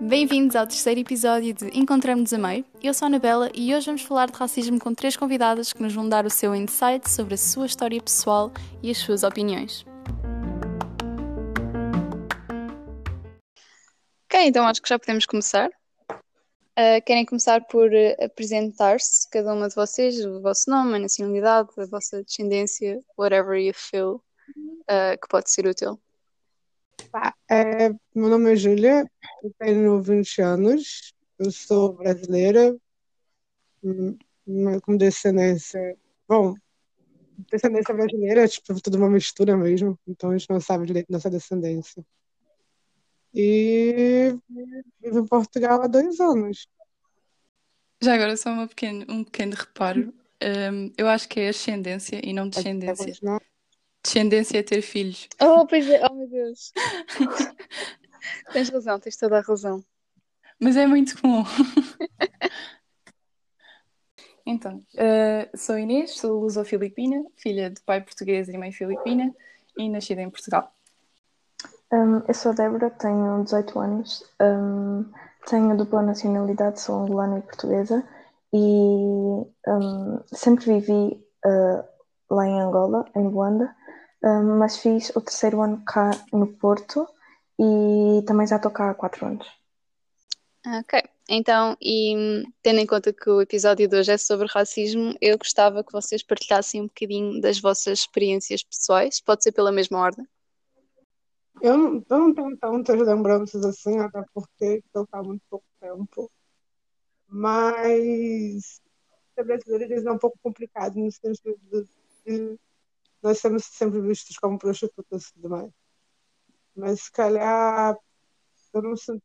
Bem-vindos ao terceiro episódio de Encontramos-nos a Meio. Eu sou a Anabela e hoje vamos falar de racismo com três convidadas que nos vão dar o seu insight sobre a sua história pessoal e as suas opiniões. Ok, então acho que já podemos começar. Uh, querem começar por uh, apresentar-se, cada uma de vocês, o vosso nome, a nacionalidade, a vossa descendência, whatever you feel uh, que pode ser útil. É, meu nome é Júlia, eu tenho 20 anos, eu sou brasileira, hum, com descendência. Bom, descendência brasileira, tipo, tudo uma mistura mesmo, então a gente não sabe direito nossa descendência. E vivo em Portugal há dois anos. Já agora, só uma pequeno, um pequeno reparo. Um, eu acho que é ascendência e não descendência. Descendência é ter filhos. Oh, pois é, oh meu Deus. tens razão, tens toda a razão. Mas é muito comum. então, uh, sou Inês, sou luso-filipina, filha de pai português e mãe filipina e nascida em Portugal. Um, eu sou a Débora, tenho 18 anos, um, tenho dupla nacionalidade, sou angolana e portuguesa e um, sempre vivi uh, lá em Angola, em Luanda, mas fiz o terceiro ano cá no Porto e também já estou cá há 4 anos. Ok, então, e tendo em conta que o episódio de hoje é sobre racismo, eu gostava que vocês partilhassem um bocadinho das vossas experiências pessoais, pode ser pela mesma ordem. Eu não, não tenho tantas lembranças assim, até porque estou cá há muito pouco tempo. Mas ser brasileiro é um pouco complicado no sentido de, nós somos sempre vistos como prostitutas e tudo mais. Mas se calhar eu não sinto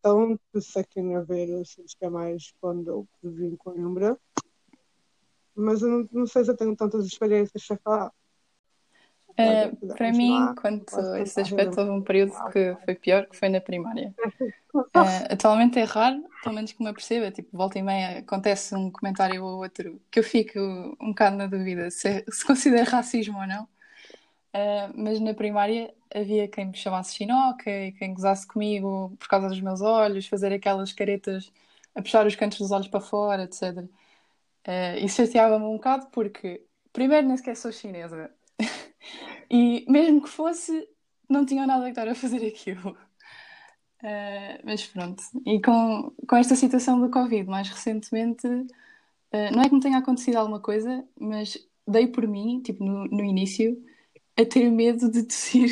tanto isso aqui Vera, eu sinto que é mais quando eu vivi em Coimbra. Mas eu não, não sei se eu tenho tantas experiências para falar. Uh, para mim, quanto a esse aspecto, houve um período que foi pior, que foi na primária. Uh, atualmente é raro, pelo menos que me aperceba, tipo, volta e meia acontece um comentário ou outro que eu fico um bocado na dúvida se, se considera racismo ou não. Uh, mas na primária havia quem me chamasse chinoca e quem gozasse comigo por causa dos meus olhos, fazer aquelas caretas a puxar os cantos dos olhos para fora, etc. Uh, isso chateava-me um bocado porque, primeiro, nem sequer sou chinesa. e mesmo que fosse, não tinha nada que estar a fazer aquilo. Uh, mas pronto. E com, com esta situação do Covid, mais recentemente, uh, não é que me tenha acontecido alguma coisa, mas dei por mim, tipo, no, no início, a ter medo de tossir,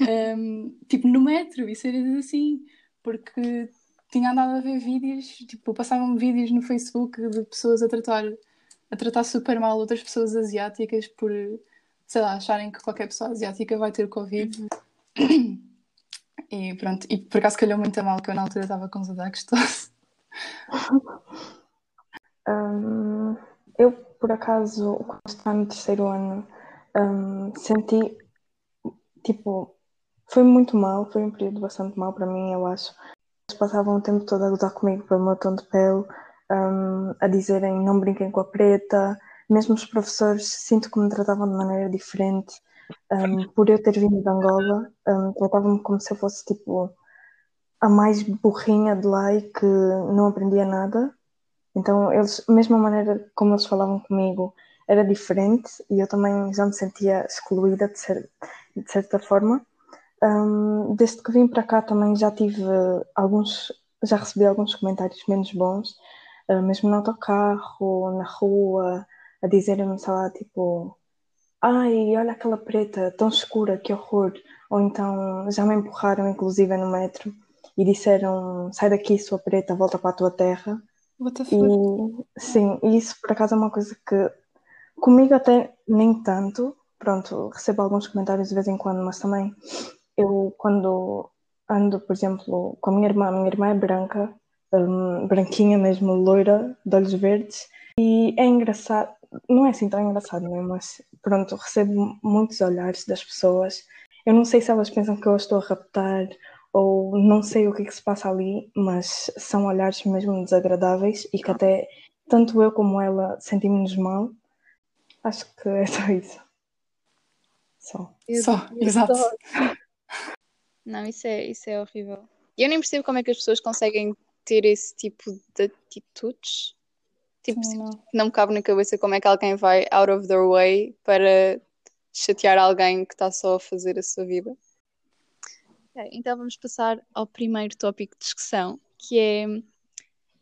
um, ehm, tipo, no metro e ser assim, porque tinha andado a ver vídeos, tipo, passavam vídeos no Facebook de pessoas a tratar, a tratar super mal outras pessoas asiáticas por sei lá, acharem que qualquer pessoa asiática vai ter Covid. E pronto, e por acaso calhou muito a mal que eu na altura estava com os ataques tosse. Um, eu, por acaso, quando estava no terceiro ano, um, senti, tipo, foi muito mal, foi um período bastante mal para mim, eu acho. Eles passavam o tempo todo a lutar comigo pelo meu tom de pele, um, a dizerem não brinquem com a preta, mesmo os professores sinto que me tratavam de maneira diferente. Um, por eu ter vindo de Angola, um, tratavam-me como se eu fosse tipo a mais burrinha de lá e que não aprendia nada. Então, eles, a mesma maneira como eles falavam comigo era diferente e eu também já me sentia excluída de, ser, de certa forma. Um, desde que vim para cá também já tive alguns, já recebi alguns comentários menos bons, uh, mesmo no autocarro, na rua, a dizerem-me, sei lá, tipo, ai, olha aquela preta tão escura, que horror. Ou então já me empurraram, inclusive, no metro e disseram, sai daqui, sua preta, volta para a tua terra. E sim, isso por acaso é uma coisa que comigo até nem tanto. Pronto, recebo alguns comentários de vez em quando, mas também eu quando ando, por exemplo, com a minha irmã, a minha irmã é branca, um, branquinha mesmo, loira, de olhos verdes, e é engraçado, não é assim tão engraçado, não é? Mas pronto, recebo muitos olhares das pessoas. Eu não sei se elas pensam que eu estou a raptar ou não sei o que, é que se passa ali, mas são olhares mesmo desagradáveis e que até tanto eu como ela sentimos-nos mal. Acho que é só isso. Só. Só, exato. Não, isso é, isso é horrível. E eu nem percebo como é que as pessoas conseguem ter esse tipo de atitudes. Tipo, não. não. me cabe na cabeça como é que alguém vai out of their way para chatear alguém que está só a fazer a sua vida. Ok, então vamos passar ao primeiro tópico de discussão, que é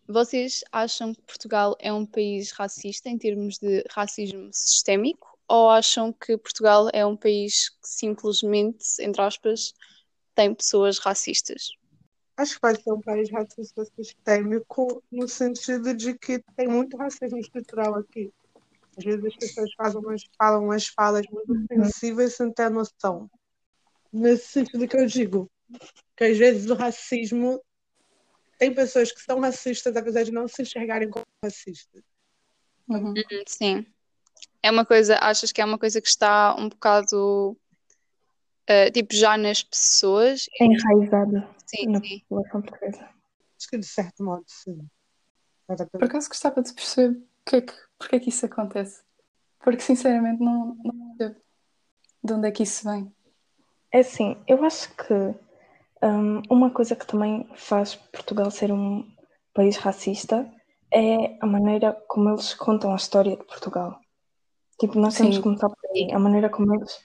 vocês acham que Portugal é um país racista em termos de racismo sistémico ou acham que Portugal é um país que simplesmente, entre aspas, tem pessoas racistas? Acho que pode ser um país racista sistémico no sentido de que tem muito racismo estrutural aqui. Às vezes as pessoas fazem umas, falam umas falas muito ofensivas sem ter noção. Nesse sentido que eu digo, que às vezes o racismo tem pessoas que são racistas apesar de não se enxergarem como racistas. Uhum. Hum, Sim. É uma coisa, achas que é uma coisa que está um bocado uh, tipo já nas pessoas? É enraizada Sim, na sim. população portuguesa. Acho que de certo modo, sim. Por acaso gostava de perceber porque é que, porque é que isso acontece. Porque sinceramente não, não percebo de onde é que isso vem. É assim, eu acho que hum, uma coisa que também faz Portugal ser um país racista é a maneira como eles contam a história de Portugal. Tipo, nós temos que começar por aí. A maneira como eles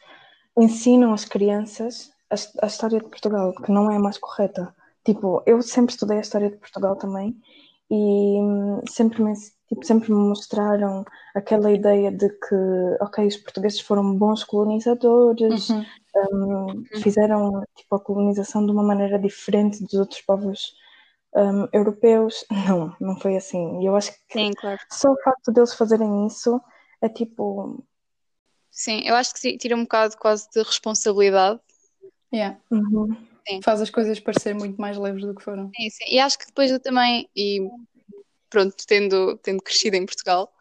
ensinam as crianças a, a história de Portugal, que não é mais correta. Tipo, eu sempre estudei a história de Portugal também e hum, sempre me, tipo, sempre me mostraram aquela ideia de que, ok, os portugueses foram bons colonizadores, Uhum. um, fizeram tipo, a colonização de uma maneira diferente dos outros povos um, europeus. Não, não foi assim. E eu acho que Sim, claro. só o facto deles fazerem isso é tipo. Sim, eu acho que sim, tira um bocado quase de responsabilidade. Yeah. uhum, Faz as coisas parecer muito mais leves do que foram. Sim, sim. E acho que depois eu também, e pronto, tendo, tendo crescido em Portugal,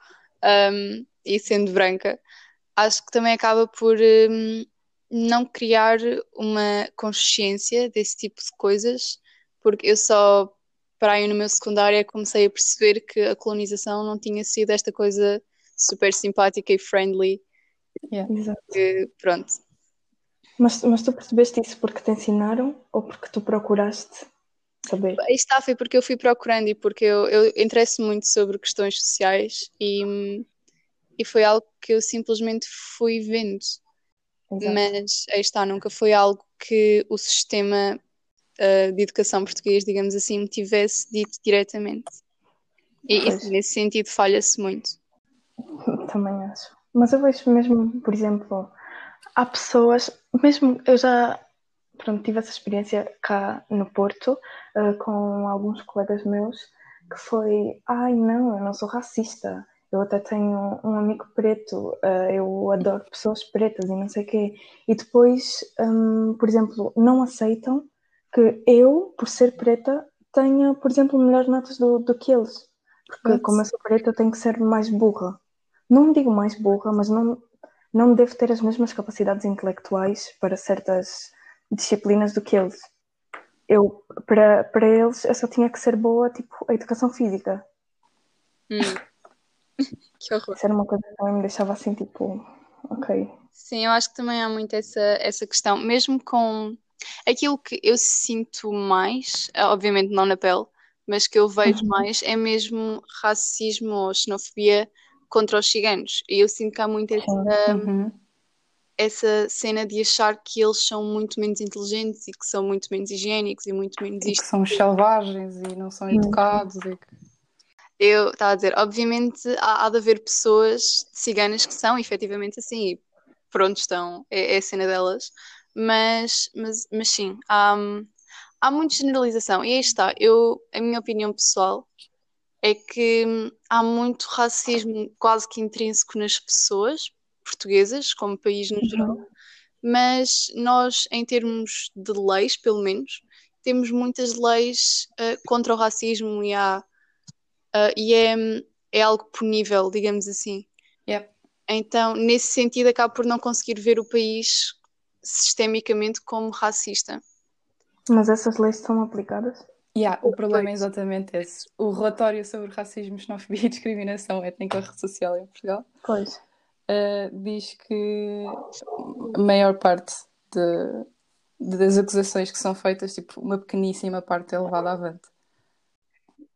um, e sendo branca, acho que também acaba por um, não criar uma consciência desse tipo de coisas, porque eu só, para aí no meu secundário, é que comecei a perceber que a colonização não tinha sido esta coisa super simpática e friendly, exato. que pronto. Mas, mas tu percebeste isso porque te ensinaram ou porque tu procuraste saber? Aí está, foi porque eu fui procurando e porque eu, eu interesso muito sobre questões sociais e, e foi algo que eu simplesmente fui vendo. Exato. Mas aí está, nunca foi algo que o sistema uh, de educação português, digamos assim, me tivesse dito diretamente. E isso, nesse sentido falha-se muito. Também acho. Mas eu vejo mesmo, por exemplo, há pessoas, mesmo eu já pronto, tive essa experiência cá no Porto eh, com alguns colegas meus que foi, ai não, eu não sou racista, eu até tenho um amigo preto, eh, eu adoro pessoas pretas e não sei o quê. E depois, hum, por exemplo, não aceitam que eu, por ser preta, tenha, por exemplo, melhores notas do, do que eles. Porque como eu sou preta, eu tenho que ser mais burra. Não digo mais burra, mas não, não devo ter as mesmas capacidades intelectuais para certas disciplinas do que eles. Eu, para, para eles, eu só tinha que ser boa, tipo, a educação física. Hum. que horror. Isso era uma coisa que também me deixava assim, tipo, ok. Sim, eu acho que também há muito essa, essa questão, mesmo com aquilo que eu sinto mais, eh, obviamente não na pele, mas que eu vejo Uhum. mais é mesmo racismo ou xenofobia contra os ciganos. E eu sinto que há muito essa, Uhum. essa cena de achar que eles são muito menos inteligentes e que são muito menos higiênicos e muito menos E isto. que são selvagens e não são educados. E que... Eu estava a dizer, obviamente há, há de haver pessoas ciganas que são efetivamente assim e pronto estão, é, é a cena delas, mas, mas, mas sim, há, há muita generalização e aí está, eu, a minha opinião pessoal é que há muito racismo quase que intrínseco nas pessoas portuguesas, como país no geral, mas nós, em termos de leis, pelo menos, temos muitas leis ah, contra o racismo e há Uh, e é, é algo punível, digamos assim. Yep. Então, nesse sentido, acabo por não conseguir ver o país sistemicamente como racista. Mas essas leis são aplicadas? Yeah, o problema é exatamente esse. O relatório sobre racismo, xenofobia e discriminação étnica e social em Portugal Pois. uh, diz que a maior parte de, das acusações que são feitas, tipo, uma pequeníssima parte é levada avante.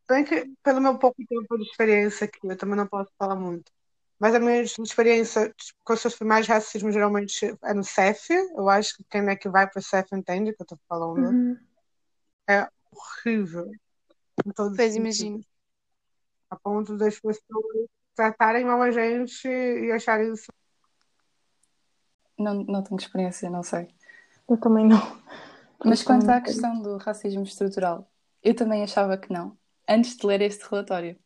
Bem que, pelo meu pouco tempo de experiência aqui, eu também não posso falar muito. Mas a minha experiência com sofrer mais racismo geralmente é no CEF. Eu acho que quem é que vai para o CEF entende o que eu estou falando. Uhum. É horrível. Pois imagino. A ponto das pessoas tratarem mal a gente e acharem isso. Não, não tenho experiência, não sei. Eu também não. Mas quanto à questão do racismo estrutural, eu também achava que não, antes de ler este relatório.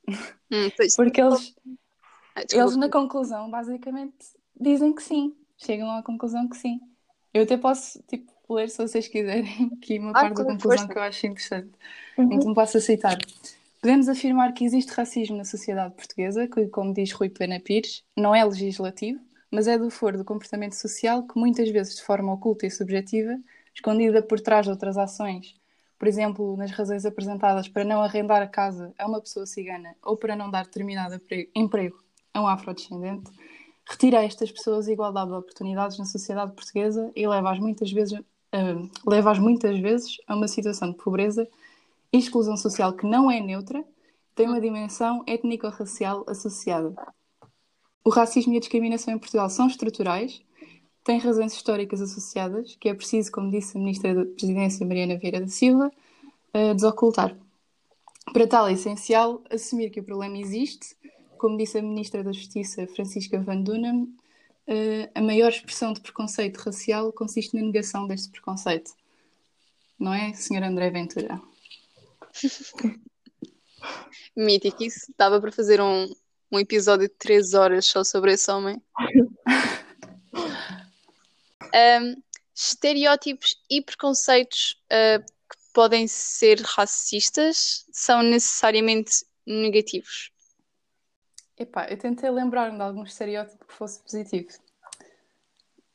Hum, Porque eles, ah, eles, na conclusão, basicamente, dizem que sim. Chegam à conclusão que sim. Eu até posso, tipo, ler se vocês quiserem aqui uma ah, parte da conclusão força. que eu acho interessante. Uhum. Então posso aceitar. Podemos afirmar que existe racismo na sociedade portuguesa, que, como diz Rui Pena Pires, não é legislativo, mas é do foro do comportamento social que muitas vezes de forma oculta e subjetiva, escondida por trás de outras ações, por exemplo, nas razões apresentadas para não arrendar a casa a uma pessoa cigana ou para não dar determinado emprego a um afrodescendente, retira a estas pessoas igualdade de oportunidades na sociedade portuguesa e leva-as muitas vezes, uh, leva muitas vezes a uma situação de pobreza exclusão social que não é neutra, tem uma dimensão étnico-racial associada. O racismo e a discriminação em Portugal são estruturais, têm razões históricas associadas, que é preciso, como disse a Ministra da Presidência Mariana Vieira da Silva, uh, desocultar. Para tal é essencial assumir que o problema existe, como disse a Ministra da Justiça Francisca Van Dunham, uh, a maior expressão de preconceito racial consiste na negação deste preconceito. Não é, Sr. André Ventura? Mítico, isso dava para fazer um, um episódio de 3 horas só sobre esse homem. um, estereótipos e preconceitos uh, que podem ser racistas são necessariamente negativos. Epá, eu tentei lembrar-me de algum estereótipo que fosse positivo,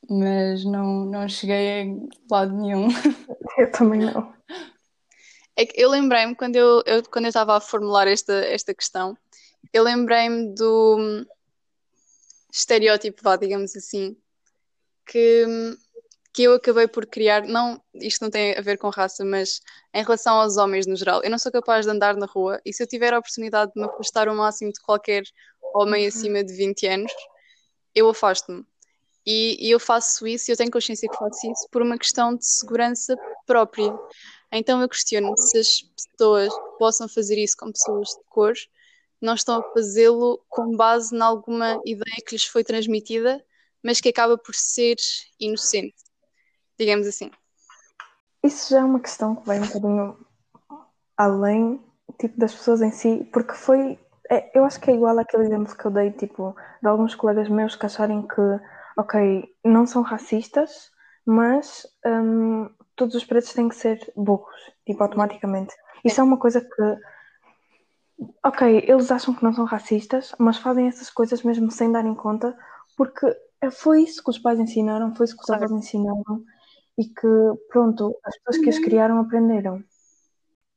mas não, não cheguei a lado nenhum. Eu também não. É que eu lembrei-me, quando eu, eu, quando eu estava a formular esta, esta questão, eu lembrei-me do estereótipo, vá, digamos assim, que, que eu acabei por criar, não, isto não tem a ver com raça, mas em relação aos homens no geral. Eu não sou capaz de andar na rua e se eu tiver a oportunidade de me afastar o máximo de qualquer homem uhum. acima de 20 anos, eu afasto-me. E, e, eu faço isso, e eu tenho consciência que faço isso por uma questão de segurança própria. Então eu questiono se as pessoas que possam fazer isso com pessoas de cor não estão a fazê-lo com base em alguma ideia que lhes foi transmitida, mas que acaba por ser inocente, digamos assim. Isso já é uma questão que vai um bocadinho além tipo, das pessoas em si, porque foi. É, eu acho que é igual àquele exemplo que eu dei, tipo, de alguns colegas meus que acharem que, ok, não são racistas, mas um, todos os pretos têm que ser burros, tipo, automaticamente. Isso é uma coisa que, ok, eles acham que não são racistas, mas fazem essas coisas mesmo sem darem conta, porque foi isso que os pais ensinaram, foi isso que os avós ensinaram, e que, pronto, as pessoas que as criaram aprenderam.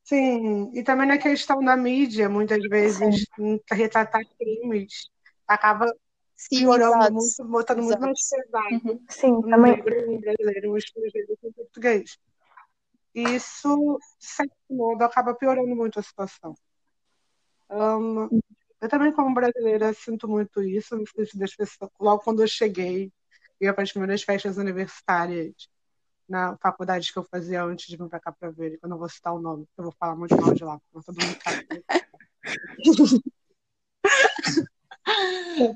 Sim, e também na questão da mídia, muitas vezes, retratar crimes, acaba Sim, piorando muito, botando exato. muito mais pesado. Uhum. Sim, também. brasileiro, o estrangeiro com português. E isso, de certo modo, acaba piorando muito a situação. Um, eu também, como brasileira, sinto muito isso. Das pessoas, logo quando eu cheguei, ia para as primeiras festas universitárias na faculdade que eu fazia antes de vir para cá para ver. Eu não vou citar o nome, eu vou falar muito mal de lá, porque todo mundo sabe.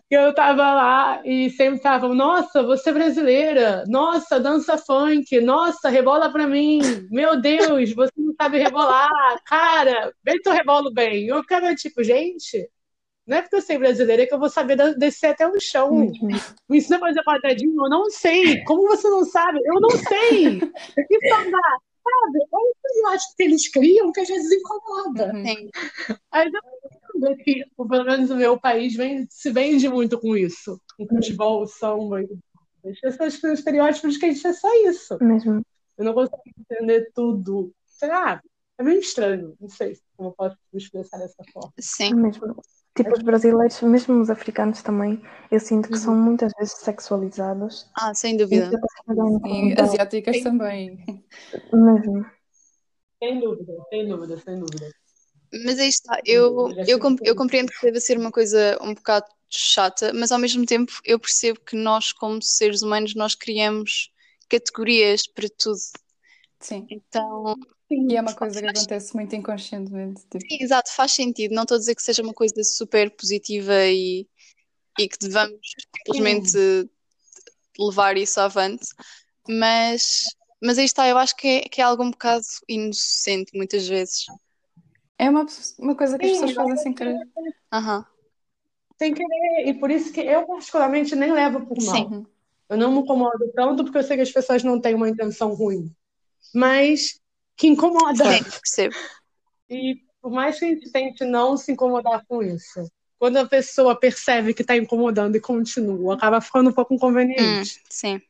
eu tava lá e sempre estavam, nossa, você é brasileira, nossa, dança funk, nossa, rebola pra mim, meu Deus, você não sabe rebolar, cara, que eu rebolo bem. Eu ficava tipo, gente, não é porque eu sei brasileira que eu vou saber descer até o chão. Uhum. Me ensina a fazer quadradinho, eu não sei. Como você não sabe? Eu não sei. E falar, sabe? Eu acho que eles criam que às vezes incomoda. Uhum. Aí que, pelo menos o meu país, vem, se vende muito com isso. Com futebol, o samba. Esses são estereótipos que a gente é só isso. Mesmo. Eu não consigo entender tudo. Sei lá, é meio estranho. Não sei como eu posso me expressar dessa forma. Sim. Mesmo. Tipo, os brasileiros, mesmo os africanos também, eu sinto que são Uhum. muitas vezes sexualizados. Ah, sem E dúvida. chega a E asiáticas também. mesmo. Sem dúvida, sem dúvida, sem dúvida. Mas aí está, eu, eu, com- eu compreendo que deve ser uma coisa um bocado chata, mas ao mesmo tempo eu percebo que nós, como seres humanos, nós criamos categorias para tudo. Sim. Então, E é uma coisa que acontece muito inconscientemente. Tipo, sim, exato, faz sentido. Não estou a dizer que seja uma coisa super positiva e, e que devamos simplesmente levar isso avante, mas, mas aí está, eu acho que é, que é algo um bocado inocente muitas vezes. é uma, uma coisa que as Sim, pessoas fazem sem querer. Aham, Sem querer. E por isso que eu, particularmente, nem levo por mal. Sim. Eu não me incomodo tanto porque eu sei que as pessoas não têm uma intenção ruim. Mas que incomoda. Sim, percebo. E por mais que a gente tente não se incomodar com isso, quando a pessoa percebe que está incomodando e continua, acaba ficando um pouco Hum, inconveniente. sim.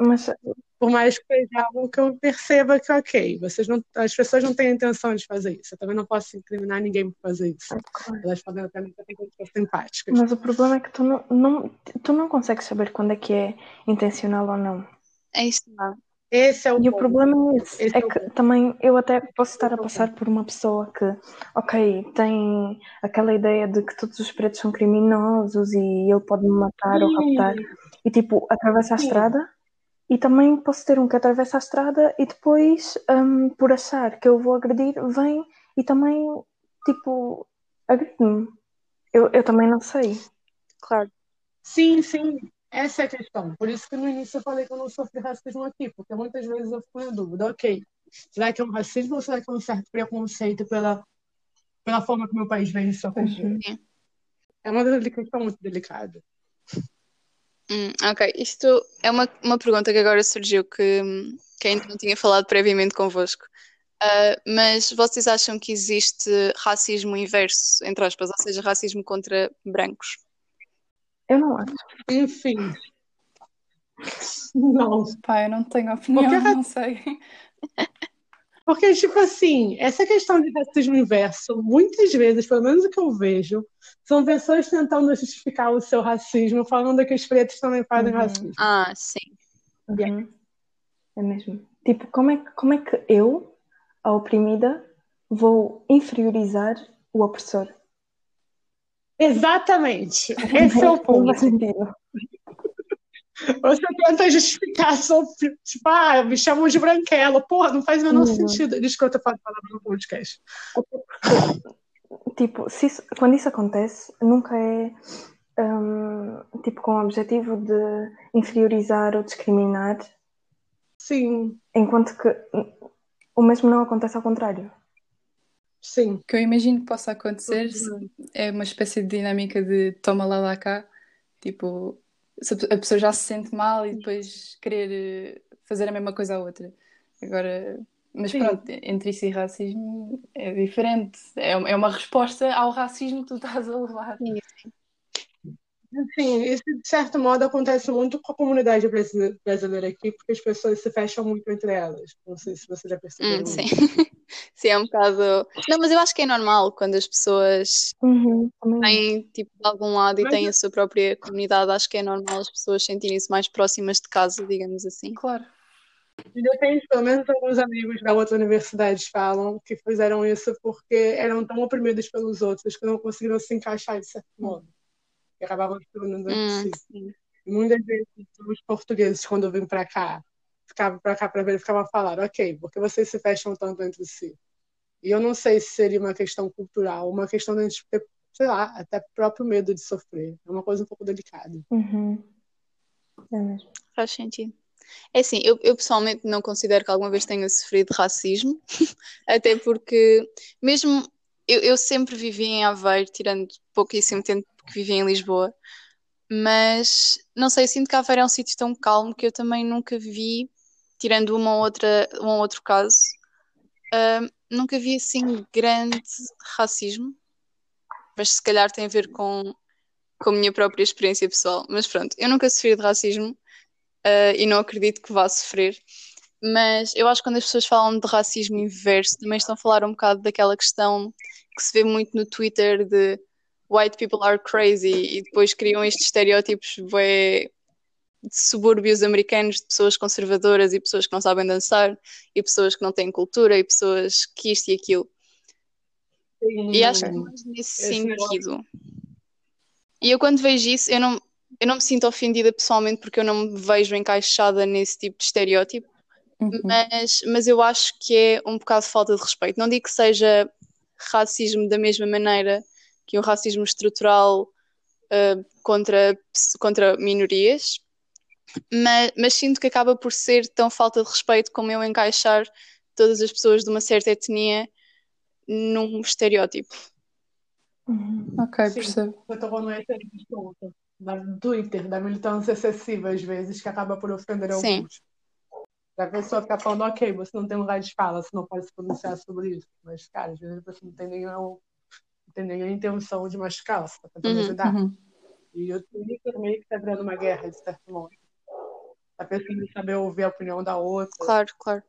Mas Por mais que seja algo que eu perceba que, ok, vocês não, as pessoas não têm a intenção de fazer isso. Eu também não posso incriminar ninguém por fazer isso. claro. Elas porque têm que ser simpáticas. Mas o problema é que tu não, não, tu não consegues saber quando é que é intencional ou não. É isso. lá. Esse é o E o ponto. problema é esse. Esse É é o que ponto. também eu até posso estar a passar por uma pessoa que, ok, tem aquela ideia de que todos os pretos são criminosos e ele pode me matar ou raptar. E tipo, atravessa a Sim. estrada. E também posso ter um que atravessa a estrada e depois, hum, por achar que eu vou agredir, vem e também, tipo, agride-me. Eu, eu também não sei. Claro. Sim, sim. Essa é a questão. Por isso que no início eu falei que eu não sofri racismo aqui, porque muitas vezes eu fico na dúvida, ok, será que é um racismo ou será que é um certo preconceito pela, pela forma que meu país vem acontecer? Uhum. É uma questão muito delicada. Hum, ok, isto é uma, uma pergunta que agora surgiu que, que ainda não tinha falado previamente convosco. Ah, mas vocês acham que existe racismo inverso, entre aspas, ou seja, racismo contra brancos? Eu não acho. Enfim. Não. Pá, eu não tenho opinião, Porque não sei. Porque, tipo assim, essa questão de racismo inverso, muitas vezes, pelo menos o que eu vejo, são pessoas tentando justificar o seu racismo, falando que os pretos também fazem Uhum. racismo. Ah, sim. Uhum. É mesmo. Tipo, como é, como é que eu, a oprimida, vou inferiorizar o opressor? Exatamente. Esse é o ponto. Você tenta justificar só, tipo, ah, me chamam de branquela. Porra, não faz o menor Uhum. sentido. Desculpa eu falar palavra no podcast. Tipo, se isso- quando isso acontece, nunca é hum, tipo com o objetivo de inferiorizar ou discriminar, Sim, enquanto que hum, o mesmo não acontece ao contrário. Sim. O que eu imagino que possa acontecer é uma espécie de dinâmica de toma lá lá cá. Tipo, se a pessoa já se sente mal e depois querer eh, fazer a mesma coisa à outra. Agora, mas Sim. pronto, entre isso e racismo é diferente. É, é uma resposta ao racismo que tu estás a levar. Sim, isso de certo modo acontece muito com a comunidade brasile- brasileira aqui, porque as pessoas se fecham muito entre elas. Não sei se você já percebeu. Hum, sim. Sim, é um bocado. Não, mas eu acho que é normal quando as pessoas Uhum, têm, tipo, de algum lado e Mas- têm a sua própria comunidade, acho que é normal as pessoas sentirem-se mais próximas de casa, digamos assim. Claro. Depende, pelo menos alguns amigos da outra universidade falam que fizeram isso porque eram tão oprimidos pelos outros que não conseguiram se encaixar de certo modo. E acabavam se tornando Hum, si. E muitas vezes os portugueses, quando eu vim para cá, ficavam para cá para ver, ficavam a falar, ok, porque vocês se fecham tanto entre si? E eu não sei se seria uma questão cultural, uma questão de a gente ter, sei lá, até próprio medo de sofrer. É uma coisa um pouco delicada. Uhum. É. Faz sentido. É assim, eu, eu pessoalmente não considero que alguma vez tenha sofrido racismo, até porque, mesmo eu, eu sempre vivi em Aveiro, tirando pouquíssimo tempo que vivi em Lisboa, mas não sei, sinto que Aveiro é um sítio tão calmo que eu também nunca vi, tirando uma ou outra, um ou outro caso, ah, nunca vi assim grande racismo, mas se calhar tem a ver com, com a minha própria experiência pessoal. Mas pronto, eu nunca sofri de racismo. Uh, e não acredito que vá sofrer. Mas eu acho que quando as pessoas falam de racismo inverso, também estão a falar um bocado daquela questão que se vê muito no Twitter de white people are crazy e depois criam estes estereótipos bué, de subúrbios americanos de pessoas conservadoras e pessoas que não sabem dançar e pessoas que não têm cultura e pessoas que isto e aquilo. Sim, e acho que mais nesse sentido. E eu quando vejo isso, eu não, eu não me sinto ofendida pessoalmente porque eu não me vejo encaixada nesse tipo de estereótipo, uhum. mas, mas eu acho que é um bocado de falta de respeito. Não digo que seja racismo da mesma maneira que um racismo estrutural uh, contra, contra minorias, mas, mas sinto que acaba por ser tão falta de respeito como eu encaixar todas as pessoas de uma certa etnia num estereótipo. Uhum. Ok, percebo. Eu estou falando esse ponto do Twitter, da militância excessiva às vezes, que acaba por ofender Sim. alguns. A pessoa ficar falando, ok, você não tem lugar de fala, você não pode se pronunciar sobre isso. Mas, cara, às vezes você não tem nenhuma, não tem nenhuma intenção de machucar, você está tentando uhum, ajudar. Uhum. E o Twitter meio que está virando uma guerra, de certo modo. A pessoa tem que saber ouvir a opinião da outra. Claro, claro.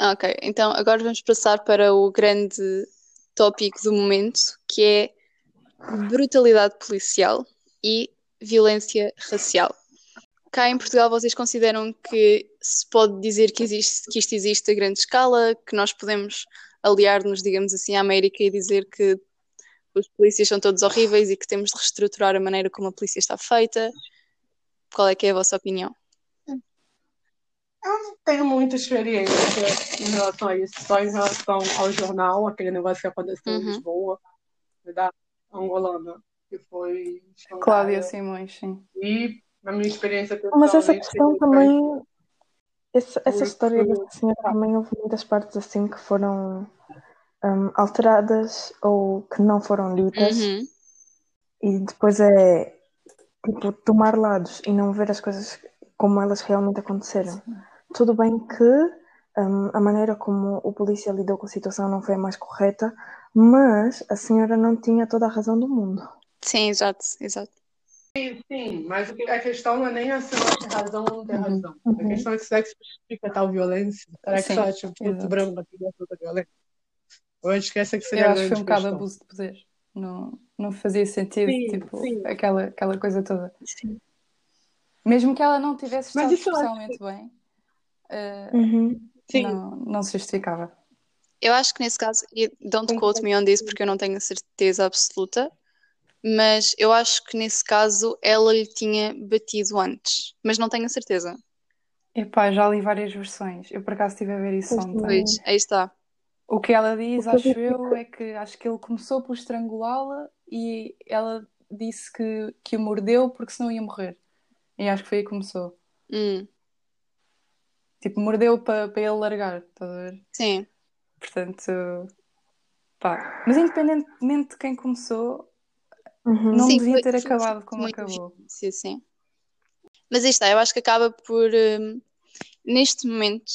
Ok, então agora vamos passar para o grande tópico do momento, que é brutalidade policial e violência racial. Cá em Portugal vocês consideram que se pode dizer que, existe, que isto existe a grande escala, que nós podemos aliar-nos, digamos assim, à América e dizer que os polícias são todos horríveis e que temos de reestruturar a maneira como a polícia está feita? Qual é que é a vossa opinião? Eu não tenho muita experiência em relação a isso, só em relação ao jornal, aquele negócio que aconteceu uhum. em Lisboa, da angolana, que foi. Cláudia Simões, sim. E a minha experiência pessoal. Mas essa questão também. Essa, essa história dessa senhora também houve muitas partes assim que foram um, alteradas ou que não foram ditas. Uhum. E depois é tipo tomar lados e não ver as coisas como elas realmente aconteceram. Tudo bem que um, a maneira como o polícia lidou com a situação não foi a mais correta, mas a senhora não tinha toda a razão do mundo. Sim, exato, exato. Sim, sim, mas a questão não é nem a senhora ter razão ou não ter uhum, razão. Uhum. A questão é que será que justifica tal violência? Será que só tipo preto branco aqui é toda violência? Eu acho que essa que seria Eu acho que foi um bocado abuso de poder. Não, não fazia sentido, sim, tipo, sim. Aquela, aquela coisa toda. Sim. Mesmo que ela não tivesse estado especialmente que... bem, uh, uhum. não, não se justificava. Eu acho que nesse caso, e don't quote me on this porque eu não tenho certeza absoluta, mas eu acho que nesse caso ela lhe tinha batido antes, mas não tenho a certeza. Epá, já li várias versões. Eu por acaso estive a ver isso ontem. Pois, aí está. O que ela diz, acho eu, é que acho que ele começou por estrangulá-la e ela disse que, que o mordeu porque senão ia morrer. E acho que foi aí que começou. Hum. Tipo, mordeu para ele largar, estás a ver? Sim. Portanto, pá. Mas independentemente de quem começou, uhum. não sim, devia ter foi, acabado foi como acabou. Sim, sim. Mas aí está, eu acho que acaba por. Um, neste momento,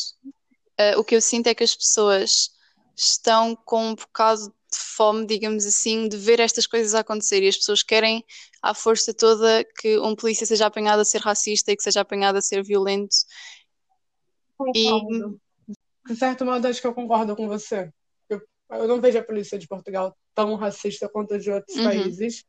uh, o que eu sinto é que as pessoas estão com um bocado de fome, digamos assim, de ver estas coisas acontecer e as pessoas querem à força toda que um polícia seja apanhado a ser racista e que seja apanhado a ser violento. Concordo. E... De certo modo, acho que eu concordo com você. Eu, eu não vejo a polícia de Portugal tão racista quanto a de outros uhum. países.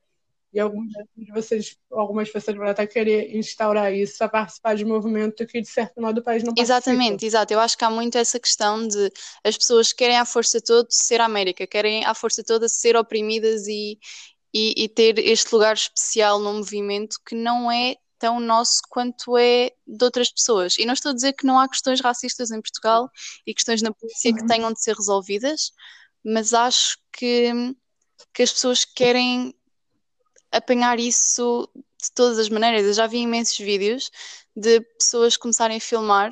E alguns de vocês, algumas pessoas vão até querer instaurar isso a participar de um movimento que, de certo modo, o país não participa. Exatamente, exato. Eu acho que há muito essa questão de as pessoas querem à força toda ser a América, querem à força toda ser oprimidas e, e, e ter este lugar especial num movimento que não é tão nosso quanto é de outras pessoas. E não estou a dizer que não há questões racistas em Portugal e questões na polícia que uhum. tenham de ser resolvidas, mas acho que, que as pessoas querem apanhar isso de todas as maneiras. Eu já vi imensos vídeos de pessoas começarem a filmar,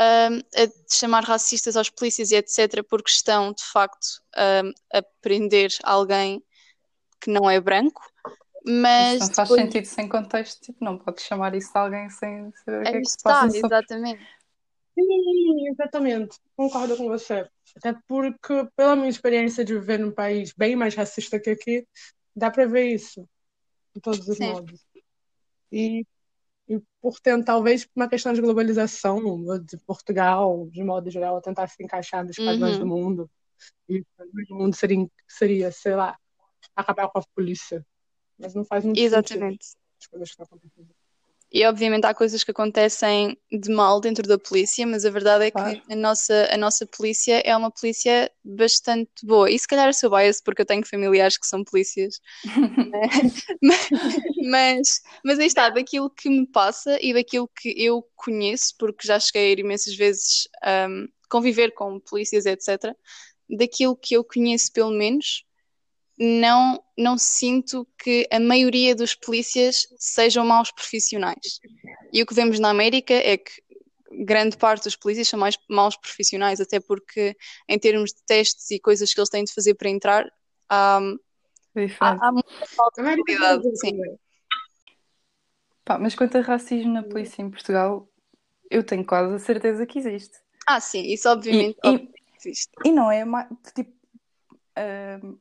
um, a chamar racistas aos polícias e etc., porque estão de facto um, a prender alguém que não é branco. Mas isso não faz depois... sentido sem contexto, tipo, não podes chamar isso de alguém sem saber o que é que está, se passa. Exatamente. Sim, exatamente. Concordo com você. Até porque, pela minha experiência de viver num país bem mais racista que aqui, Dá para ver isso de todos os Sim. modos. E, e por tentar, talvez uma questão de globalização de Portugal, de modo geral, tentar se encaixar nos padrões uhum. do mundo. E o mundo seria, seria, sei lá, acabar com a polícia. Mas não faz muito Exatamente. sentido as coisas que estão acontecendo. E obviamente há coisas que acontecem de mal dentro da polícia, mas a verdade é Claro. que a nossa, a nossa polícia é uma polícia bastante boa. E se calhar eu sou bias porque eu tenho familiares que são polícias. mas, mas, mas aí está, daquilo que me passa e daquilo que eu conheço, porque já cheguei a ir imensas vezes um, conviver com polícias, etc. Daquilo que eu conheço, pelo menos, não, não sinto que a maioria dos polícias sejam maus profissionais. E o que vemos na América é que grande parte dos polícias são mais maus profissionais, até porque em termos de testes e coisas que eles têm de fazer para entrar, há, É há, muita falta de América qualidade. Também. Pá, mas quanto a racismo na polícia em Portugal, eu tenho quase a certeza que existe. Ah, sim, isso E, obviamente, e, obviamente existe. e não é mais. Tipo, ahm,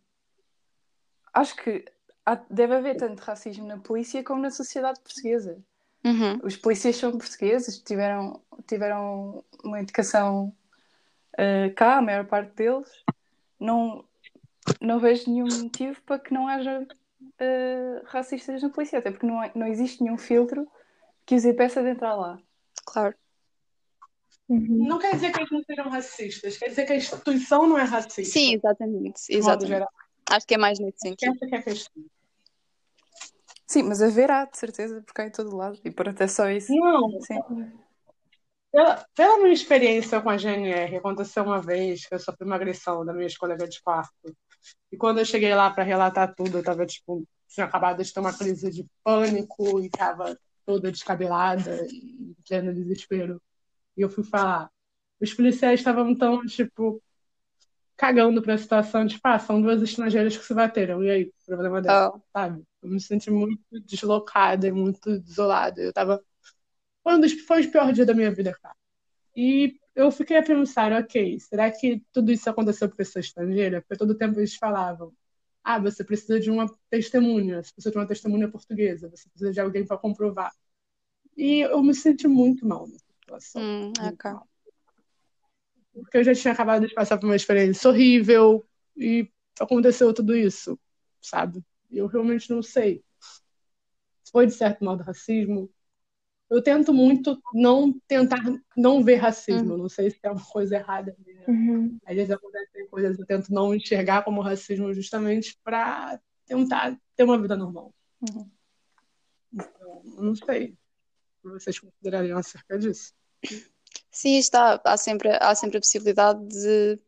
acho que há- deve haver tanto racismo na polícia como na sociedade portuguesa. Uhum. Os polícias são portugueses, tiveram, tiveram uma educação ah, cá, a maior parte deles. Não, não vejo nenhum motivo para que não haja ah, racistas na polícia, até porque não, há- não existe nenhum filtro que os impeça de entrar lá. Claro. Uhum. Não quer dizer que eles não sejam racistas, quer dizer que a instituição não é racista. Sim, exatamente. de modo Exatamente. Acho que é mais nesse sentido. É a questão. Sim, mas haverá, de certeza, porque há em todo lado. E pronto, é só isso. Não, Sim. pela, pela minha experiência com a GNR, aconteceu uma vez que eu sofri uma agressão da minha colega de quarto. E quando eu cheguei lá para relatar tudo, eu tava, tipo, tinha acabado de ter uma crise de pânico e tava toda descabelada e pleno desespero. E eu fui falar. Os policiais estavam tão, tipo, cagando pra situação, tipo, ah, são duas estrangeiras que se bateram. E aí, o problema dela, Oh, sabe? Eu me senti muito deslocada e muito desolada. Eu tava. Foi um dos, foi o pior dia da minha vida, cara. E eu fiquei a pensar, ok, será que tudo isso aconteceu porque eu sou estrangeira? Porque todo tempo eles falavam, ah, você precisa de uma testemunha, você precisa de uma testemunha portuguesa, você precisa de alguém para comprovar. E eu me senti muito mal nessa situação, hum, ok. mal. Porque eu já tinha acabado de passar por uma experiência horrível e aconteceu tudo isso, sabe? Eu realmente não sei. Foi de certo modo racismo. Eu tento muito não tentar não ver racismo. Uhum. Não sei se é uma coisa errada. minha. Uhum. Às vezes acontecem coisas eu tento não enxergar como racismo justamente para tentar ter uma vida normal. Uhum. Então, não sei o que vocês considerariam acerca disso. Sim, está. Há sempre, há sempre a possibilidade de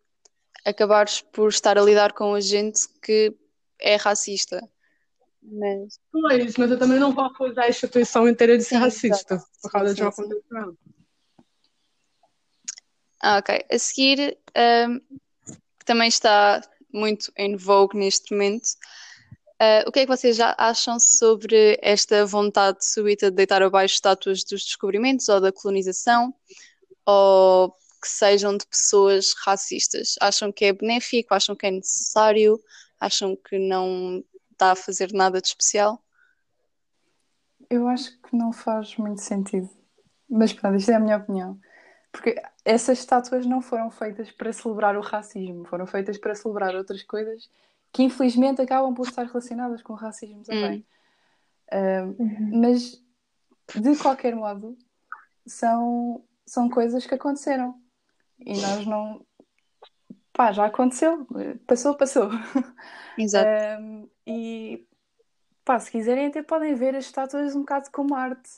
acabares por estar a lidar com a gente que é racista. Mas, Pois, mas eu também não vou acusar a instituição inteira de ser sim, racista por causa Sim, de um sim. acontecimento. Ah, ok. A seguir, ahm, que também está muito em vogue neste momento, ah, o que é que vocês já acham sobre esta vontade súbita de deitar abaixo estátuas dos descobrimentos ou da colonização, ou que sejam de pessoas racistas? Acham que é benéfico? Acham que é necessário? Acham que não está a fazer nada de especial? Eu acho que não faz muito sentido. Mas pronto, isto é a minha opinião. Porque essas estátuas não foram feitas para celebrar o racismo, foram feitas para celebrar outras coisas que infelizmente acabam por estar relacionadas com o racismo também. Ah, Uhum. mas de qualquer modo, são, são coisas que aconteceram e nós não. Pá, já aconteceu, passou, passou. Exato. Um, e pá, se quiserem, até podem ver as estátuas um bocado como arte.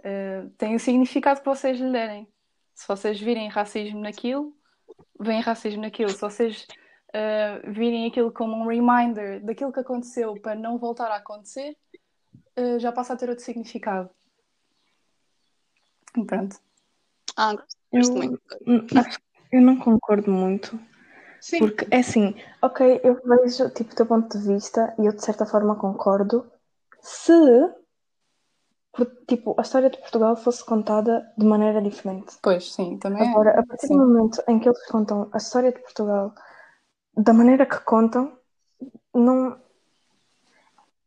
Uh, tem o significado que vocês lhe derem. Se vocês virem racismo naquilo, veem racismo naquilo. Se vocês uh, virem aquilo como um reminder daquilo que aconteceu para não voltar a acontecer, uh, já passa a ter outro significado. E pronto. Ah, gosto Eu, muito. não concordo muito, Sim, porque é assim, ok, eu vejo tipo, o teu ponto de vista e eu de certa forma concordo se tipo, a história de Portugal fosse contada de maneira diferente. Pois, sim, também é. Agora, a partir do Sim. momento em que eles contam a história de Portugal da maneira que contam, não.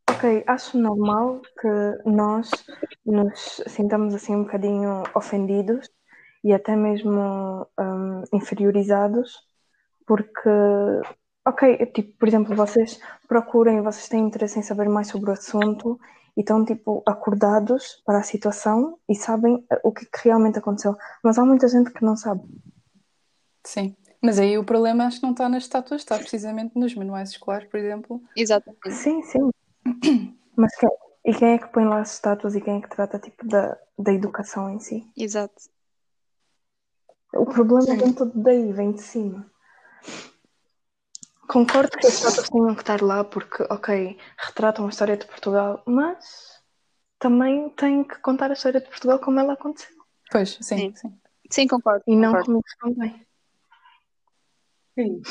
Ok, acho normal que nós nos sintamos assim um bocadinho ofendidos e até mesmo hum, inferiorizados, porque, ok, tipo, por exemplo, vocês procurem, vocês têm interesse em saber mais sobre o assunto e estão, tipo, acordados para a situação e sabem eh, o que, que realmente aconteceu. Mas há muita gente que não sabe. Sim. Mas aí o problema acho que não está nas estátuas, está precisamente nos manuais escolares, por exemplo. Exatamente. Sim, sim. Mas quem, e quem é que põe lá as estátuas e quem é que trata tipo da, da educação em si? Exato. O problema vem todo daí, vem de cima. Concordo que as estátuas tenham que estar lá porque, ok, retratam a história de Portugal, mas também têm que contar a história de Portugal como ela aconteceu. Pois, sim, sim. Sim, sim concordo. E não concordo. como eles também. Sim.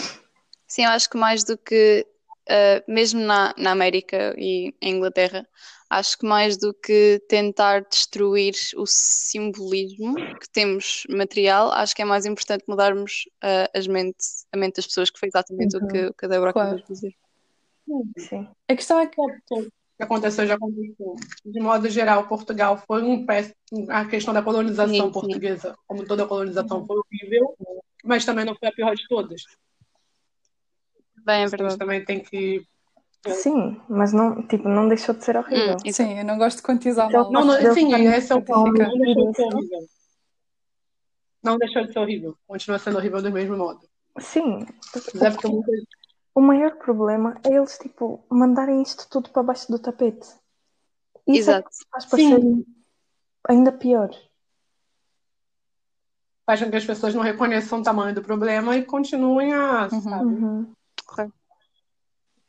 Sim, eu acho que mais do que, uh, mesmo na, na América e em Inglaterra, acho que mais do que tentar destruir o simbolismo que temos material, acho que é mais importante mudarmos uh, as mentes, a mente das pessoas, que foi exatamente o que, o que a Débora Claro. acabou de dizer. Sim. A questão é que O que aconteceu já aconteceu. De modo geral, Portugal foi um péssimo. A questão da colonização Sim, sim. portuguesa, como toda colonização, foi horrível, mas também não foi a pior de todas. Bem, é A gente verdade. também tem que. Sim, mas não, tipo, não deixou de ser horrível. Hum, sim, eu não gosto de quantizar Então, mal. Não, não, sim, esse é o ponto. fica- Não deixou de ser horrível. Não deixou de ser horrível. Continua sendo horrível do mesmo modo. Sim, Mas é porque muita o maior problema é eles, tipo, mandarem isto tudo para baixo do tapete. Isso é Exato. que faz parecer ainda pior. faz com que as pessoas não reconheçam o tamanho do problema e continuem a. Uhum. sabe, Uhum.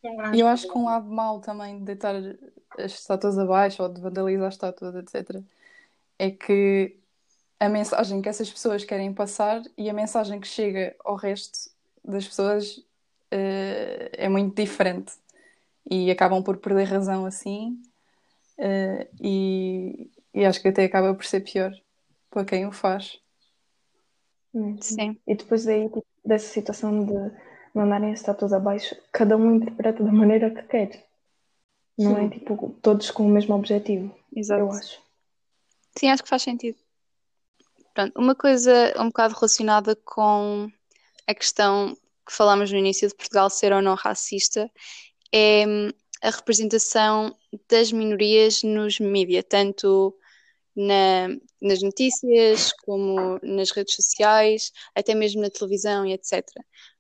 Um grande E eu acho que um lado mau também de deitar as estátuas abaixo ou de vandalizar as estátuas, etc., é que a mensagem que essas pessoas querem passar e a mensagem que chega ao resto das pessoas eh, é muito diferente. E acabam por perder razão assim, eh, e, e acho que até acaba por ser pior para quem o faz. Uhum. Sim. E depois daí, tipo, dessa situação de mandarem as estátuas abaixo, cada um interpreta da maneira que quer. Não é Sim. tipo todos com o mesmo objetivo, Exato. eu acho. Sim, acho que faz sentido. Pronto, uma coisa um bocado relacionada com a questão que falámos no início de Portugal ser ou não racista é hum, a representação das minorias nos mídia, tanto na- nas notícias como nas redes sociais, até mesmo na televisão e etc.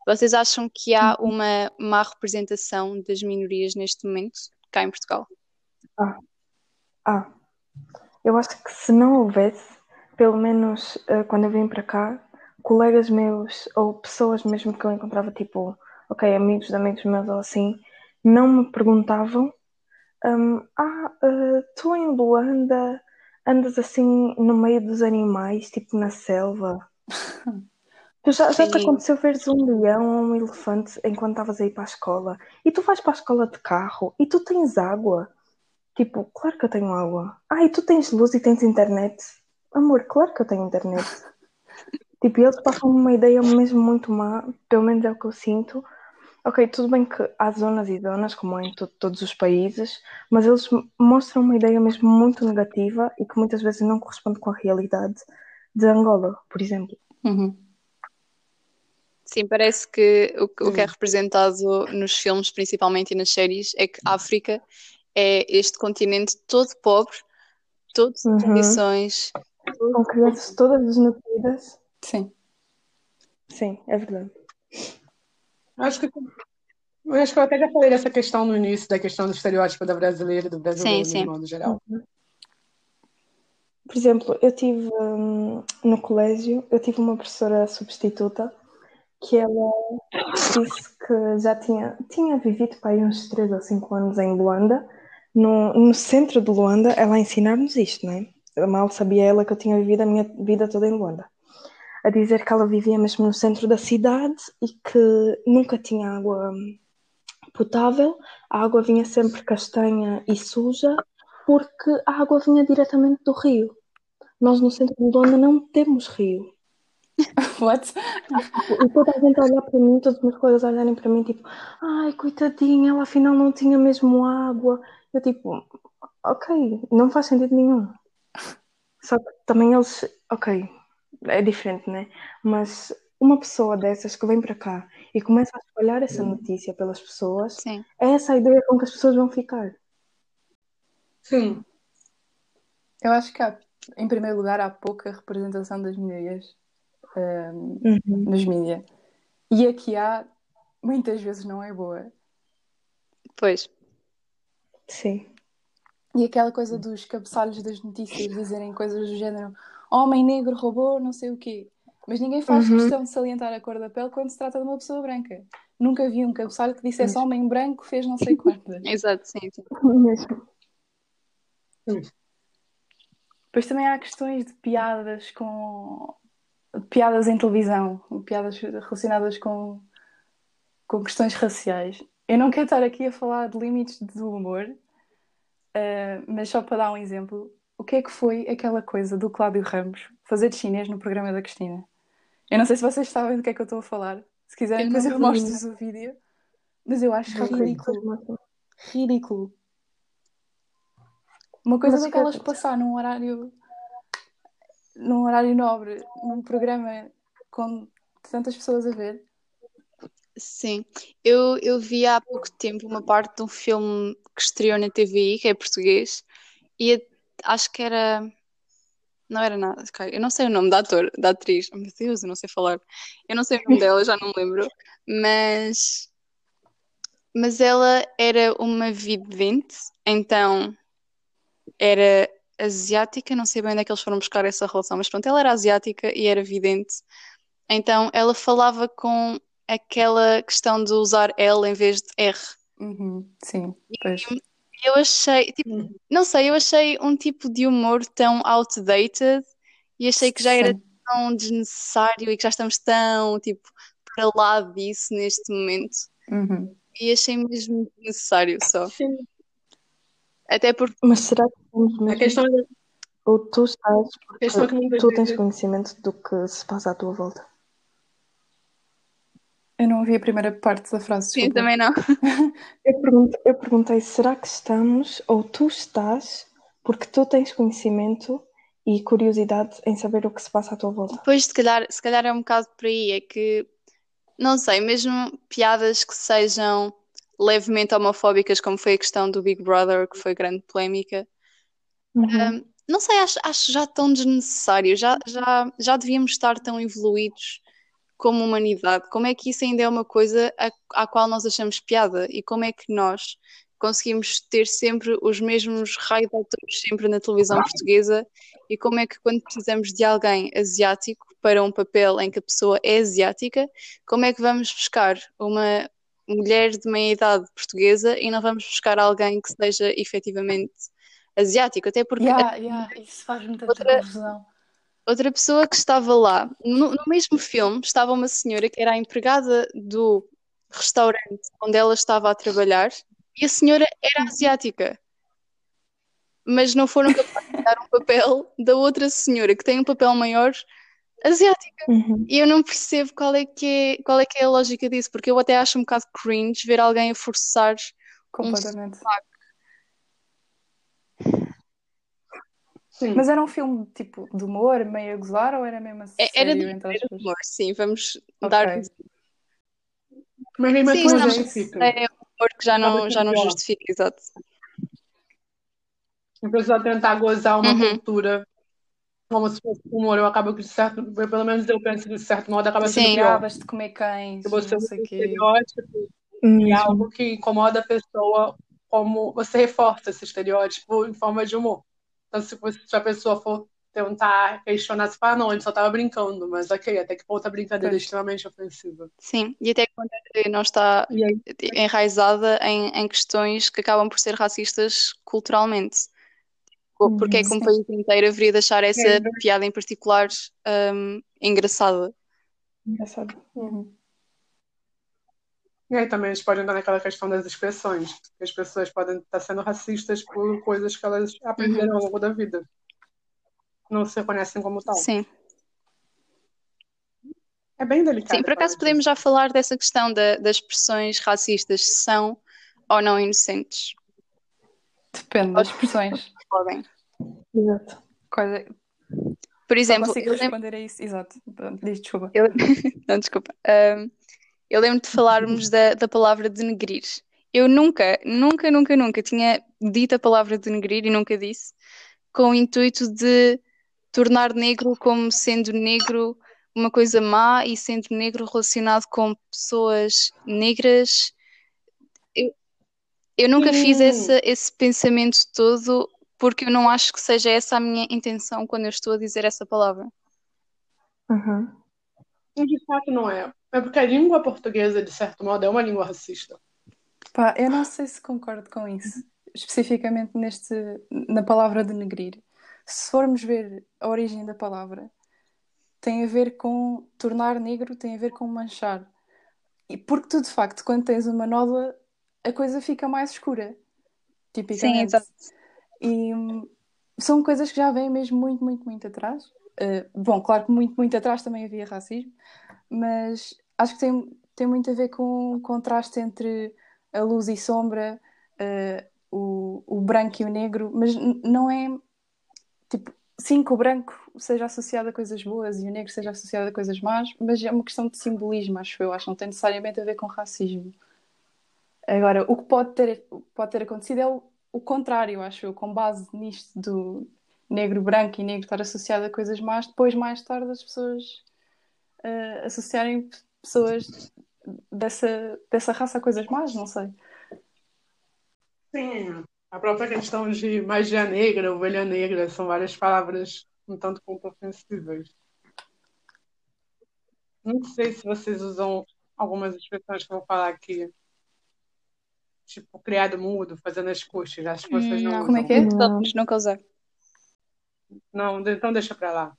Vocês acham que há uma má representação das minorias neste momento, cá em Portugal? Ah, eu acho que se não houvesse, pelo menos eh, quando eu vim para cá, colegas meus ou pessoas mesmo que eu encontrava, tipo, ok, amigos de amigos meus ou assim, não me perguntavam, hum, ah, eh, tu em Luanda andas assim no meio dos animais, tipo na selva. Tu já, já te aconteceu veres um leão ou um elefante enquanto estavas a ir para a escola? E tu vais para a escola de carro e tu tens água? Tipo, claro que eu tenho água. Ah, e tu tens luz e tens internet? Amor, claro que eu tenho internet. tipo, eles passam uma ideia mesmo muito má, pelo menos é o que eu sinto. Ok, tudo bem que há zonas e zonas, como há em to- todos os países, mas eles mostram uma ideia mesmo muito negativa e que muitas vezes não corresponde com a realidade de Angola, por exemplo. Uhum. Sim, parece que o, que- o que é Hum. representado nos filmes, principalmente e nas séries, é que a África é este continente todo pobre, todo sem Uhum. condições. Com crianças todas desnutridas. Sim. Sim, é verdade. Acho que, eu acho que eu até já falei dessa questão no início, da questão do estereótipo da brasileira e do brasileiro, Sim, sim. de modo geral. Por exemplo, eu tive hum, no colégio, eu tive uma professora substituta que ela disse que já tinha, tinha vivido para aí uns 3 ou 5 anos em Luanda. No, no centro de Luanda, ela a ensinar-nos isto, não é? Mal sabia ela que eu tinha vivido a minha vida toda em Luanda. A dizer que ela vivia mesmo no centro da cidade e que nunca tinha água hum, potável, a água vinha sempre castanha e suja, porque a água vinha diretamente do rio. Nós no centro de Luanda não temos rio. What? E toda a gente olhar para mim, todos os meus colegas a olharem para mim, tipo, ai, coitadinha, ela afinal não tinha mesmo água. Eu, tipo, ok, não faz sentido nenhum. Só que também eles, ok, é diferente, né? Mas uma pessoa dessas que vem para cá e começa a espalhar essa notícia pelas pessoas, Sim. é essa a ideia com que as pessoas vão ficar. Sim. Eu acho que, há, em primeiro lugar, há pouca representação das minorias um, uhum. nos mídias. E a que há, muitas vezes não é boa. Pois. Sim. E aquela coisa dos cabeçalhos das notícias dizerem coisas do género homem negro roubou não sei o quê. Mas ninguém faz uhum. questão de salientar a cor da pele quando se trata de uma pessoa branca. Nunca vi um cabeçalho que dissesse homem branco fez não sei quantas. Exato, sim, sim. Mesmo. Depois também há questões de piadas com piadas em televisão, piadas relacionadas com, com questões raciais. Eu não quero estar aqui a falar de limites do humor, uh, mas só para dar um exemplo, o que é que foi aquela coisa do Cláudio Ramos fazer de chinês no programa da Cristina? Eu não sei se vocês sabem do que é que eu estou a falar. Se quiserem, depois eu mostro-vos o vídeo. Mas eu acho ridículo. Ridículo. Uma coisa daquelas que passar num horário num horário nobre, num programa com tantas pessoas a ver. Sim, eu, eu vi há pouco tempo uma parte de um filme que estreou na TVI, que é português, e acho que era. Não era nada, eu não sei o nome da ator, da atriz, meu Deus, eu não sei falar. Eu não sei o nome dela, já não me lembro, mas. Mas ela era uma vidente, então era asiática, não sei bem onde é que eles foram buscar essa relação, mas pronto, ela era asiática e era vidente. Então ela falava com aquela questão de usar L em vez de R. Uhum, sim, pois. E eu achei, tipo, uhum. não sei, eu achei um tipo de humor tão outdated e achei que já era sim. tão desnecessário e que já estamos tão, tipo, para lá disso neste momento. Uhum. E achei mesmo necessário só. Sim. Até porque. Mas será que mesmo... A questão é... Ou tu estás, porque tu tens conhecimento do que se passa à tua volta? Eu não ouvi a primeira parte da frase. Sim, também não. eu, perguntei, eu perguntei: será que estamos, ou tu estás, porque tu tens conhecimento e curiosidade em saber o que se passa à tua volta? Pois, se calhar, se calhar é um bocado por aí. É que, não sei, mesmo piadas que sejam levemente homofóbicas, como foi a questão do Big Brother, que foi grande polémica. Uhum. Um, não sei, acho, acho já tão desnecessário, já, já, já devíamos estar tão evoluídos como humanidade. Como é que isso ainda é uma coisa a, à qual nós achamos piada? E como é que nós conseguimos ter sempre os mesmos raios de autores sempre na televisão portuguesa? E como é que quando precisamos de alguém asiático para um papel em que a pessoa é asiática, como é que vamos buscar uma mulher de meia idade portuguesa e não vamos buscar alguém que seja efetivamente asiático, até porque yeah, yeah, isso faz muita outra, confusão. Outra pessoa que estava lá, no, no, mesmo filme, estava uma senhora que era a empregada do restaurante onde ela estava a trabalhar e a senhora era asiática. Mas não foram capazes de dar um papel da outra senhora que tem um papel maior asiática. Uhum. E eu não percebo qual é, que é, qual é que é a lógica disso, porque eu até acho um bocado cringe ver alguém a forçar completamente. Um sim. Mas era um filme tipo de humor, meio a gozar, ou era mesmo assim? Era de, era de humor, sim, vamos okay. dar. Mas mesmo sim, não, justifica. É um humor que já não, já não justifica, exato. A pessoa tentar gozar uma uhum. cultura como se fosse humor, eu acabo que de certo, pelo menos eu penso que de certo modo acaba sendo Sim, pior. de comer cães, você não sei o estereótipo hum. é algo que incomoda a pessoa, como você reforça esse estereótipo em forma de humor. Então, se, você, se a pessoa for tentar questionar, se fala, não, ele só estava brincando, mas ok, até que ponto a brincadeira é extremamente ofensiva. Sim, e até quando não está enraizada em, em questões que acabam por ser racistas culturalmente porque é que um país inteiro haveria de achar essa é. piada em particular um, engraçada. Engraçado. Uhum. E aí também eles podem entrar naquela questão das expressões, que as pessoas podem estar sendo racistas por coisas que elas aprenderam uhum. ao longo da vida. Não se reconhecem como tal. Sim. É bem delicado. Sim, por acaso podemos já falar dessa questão da, das expressões racistas, se são ou não inocentes? Depende das expressões podem. Exato. Coisa... Por exemplo, eu lembro- responder a isso. Exato. Diz desculpa. eu- Não, desculpa. Ahm, eu lembro de falarmos da, da palavra denegrir. Eu nunca, nunca, nunca, nunca tinha dito a palavra denegrir e nunca disse, com o intuito de tornar negro como sendo negro uma coisa má e sendo negro relacionado com pessoas negras. Eu, eu nunca fiz Sim. esse, esse pensamento todo porque eu não acho que seja essa a minha intenção quando eu estou a dizer essa palavra. Uhum. De fato, não é. É porque a língua portuguesa, de certo modo, é uma língua racista. Pá, eu não sei se concordo com isso, especificamente neste, na palavra denegrir. Se formos ver a origem da palavra, tem a ver com tornar negro, tem a ver com manchar. E porque tu, de facto, quando tens uma nódoa, a coisa fica mais escura, tipicamente. exato. E hum, são coisas que já vêm mesmo muito, muito, muito atrás. Uh, bom, claro que muito, muito atrás também havia racismo, mas acho que tem, tem muito a ver com o contraste entre a luz e sombra, uh, o, o branco e o negro, mas não é tipo, sim que o branco seja associado a coisas boas e o negro seja associado a coisas más, mas é uma questão de simbolismo, acho eu, acho que não tem necessariamente a ver com racismo. Agora, o que pode ter, pode ter acontecido é o, o contrário, acho eu, com base nisto do negro, branco e negro estar associado a coisas más, depois, mais tarde, as pessoas uh, associarem pessoas dessa, dessa raça a coisas más, não sei. Sim, a própria questão de magia negra, ovelha negra, são várias palavras um tanto quanto ofensivas. Não sei se vocês usam algumas expressões que eu vou falar aqui. Tipo, criado mudo, fazendo as coxas. Acho que vocês não usam. Como é que é? Não. Nunca usar. Não, então deixa pra lá.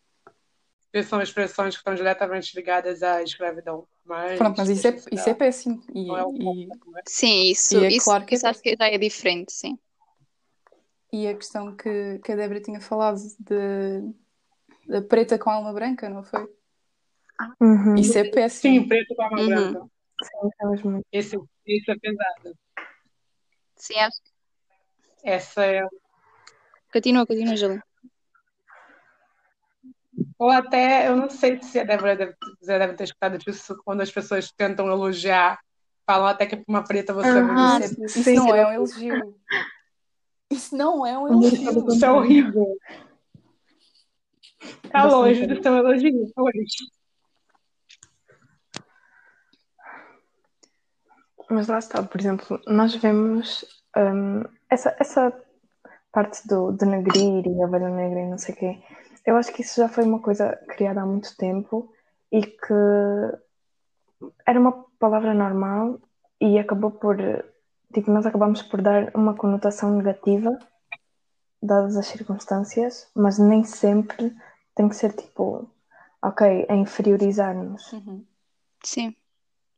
São expressões que estão diretamente ligadas à escravidão. Mas, Pronto, mas isso é, isso é péssimo. E, é e, ponto, é? Sim, isso, E é isso, claro que é isso acho que já é diferente, sim. e a questão que, que a Débora tinha falado de, da preta com alma branca, não foi? Uhum. Isso é Sim, péssimo. preto com alma Uhum. branca. Sim, é mesmo. Esse, esse é pesado. Sim, acho. Essa é Continua, continua, Júlia. Ou até, eu não sei se a Débora deve, já deve ter escutado disso, quando as pessoas tentam elogiar, falam até que para uma preta você é. Isso, é- isso Sim. não é um elogio. Isso não é um elogio. Isso é horrível. Tá Bastante longe ser um elogio, tá Mas lá está, por exemplo, nós vemos hum, essa, essa parte do denegrir e a ovelha negra e não sei o quê. Eu acho que isso já foi uma coisa criada há muito tempo e que era uma palavra normal e acabou por, tipo, nós acabamos por dar uma conotação negativa dadas as circunstâncias, mas nem sempre tem que ser tipo, ok, a inferiorizar-nos. Uhum. Sim.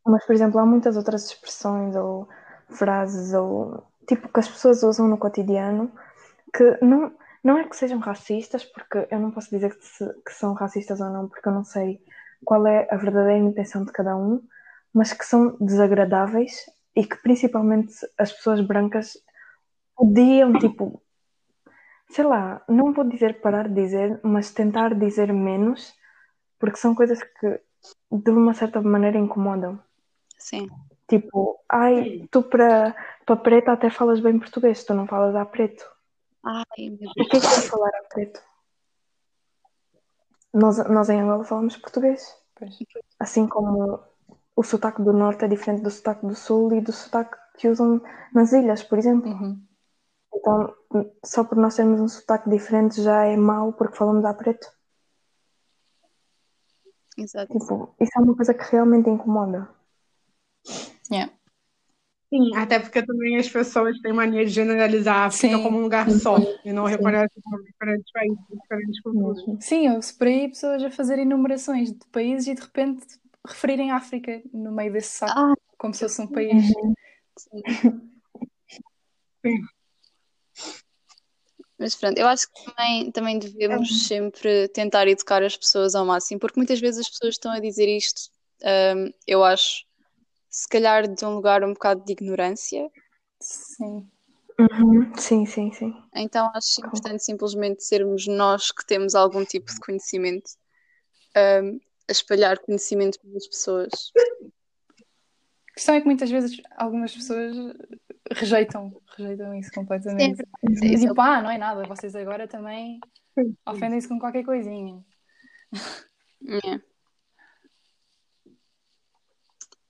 Mas, por exemplo, há muitas outras expressões ou frases ou tipo que as pessoas usam no cotidiano que não, não é que sejam racistas, porque eu não posso dizer que, se- que são racistas ou não, porque eu não sei qual é a verdadeira intenção de cada um, mas que são desagradáveis e que principalmente as pessoas brancas podiam, tipo, sei lá, não vou dizer parar de dizer, mas tentar dizer menos, porque são coisas que de uma certa maneira incomodam. Sim. Tipo, ai, tu para para preta até falas bem português, tu não falas a preto. Ai, meu O Deus. que é que é falar a preto? Nós, nós em Angola falamos português. Pois. Assim como o sotaque do norte é diferente do sotaque do sul e do sotaque que usam nas ilhas, por exemplo. Uhum. Então, só por nós termos um sotaque diferente já é mau porque falamos a preto. Exato. Tipo, isso é uma coisa que realmente incomoda. Yeah. Sim, até porque também as pessoas têm mania de generalizar a África Sim. como um lugar só e não Sim. reconhecem como diferentes países, diferentes culturas. Sim, eu aí pessoas a fazer enumerações de países e de repente referirem a África no meio desse saco, Ah, como se fosse um país. sim. Mas pronto, eu acho que também, também devemos sempre tentar educar as pessoas ao máximo, porque muitas vezes as pessoas estão a dizer isto, hum, eu acho, se calhar de um lugar um bocado de ignorância, Sim. Uhum. Sim, sim, sim. Então acho importante simplesmente sermos nós que temos algum tipo de conhecimento um, a espalhar conhecimento para as pessoas. A questão é que muitas vezes algumas pessoas rejeitam, rejeitam isso completamente. Sim, e tipo, ah, não é nada, vocês agora também ofendem-se com qualquer coisinha. Yeah.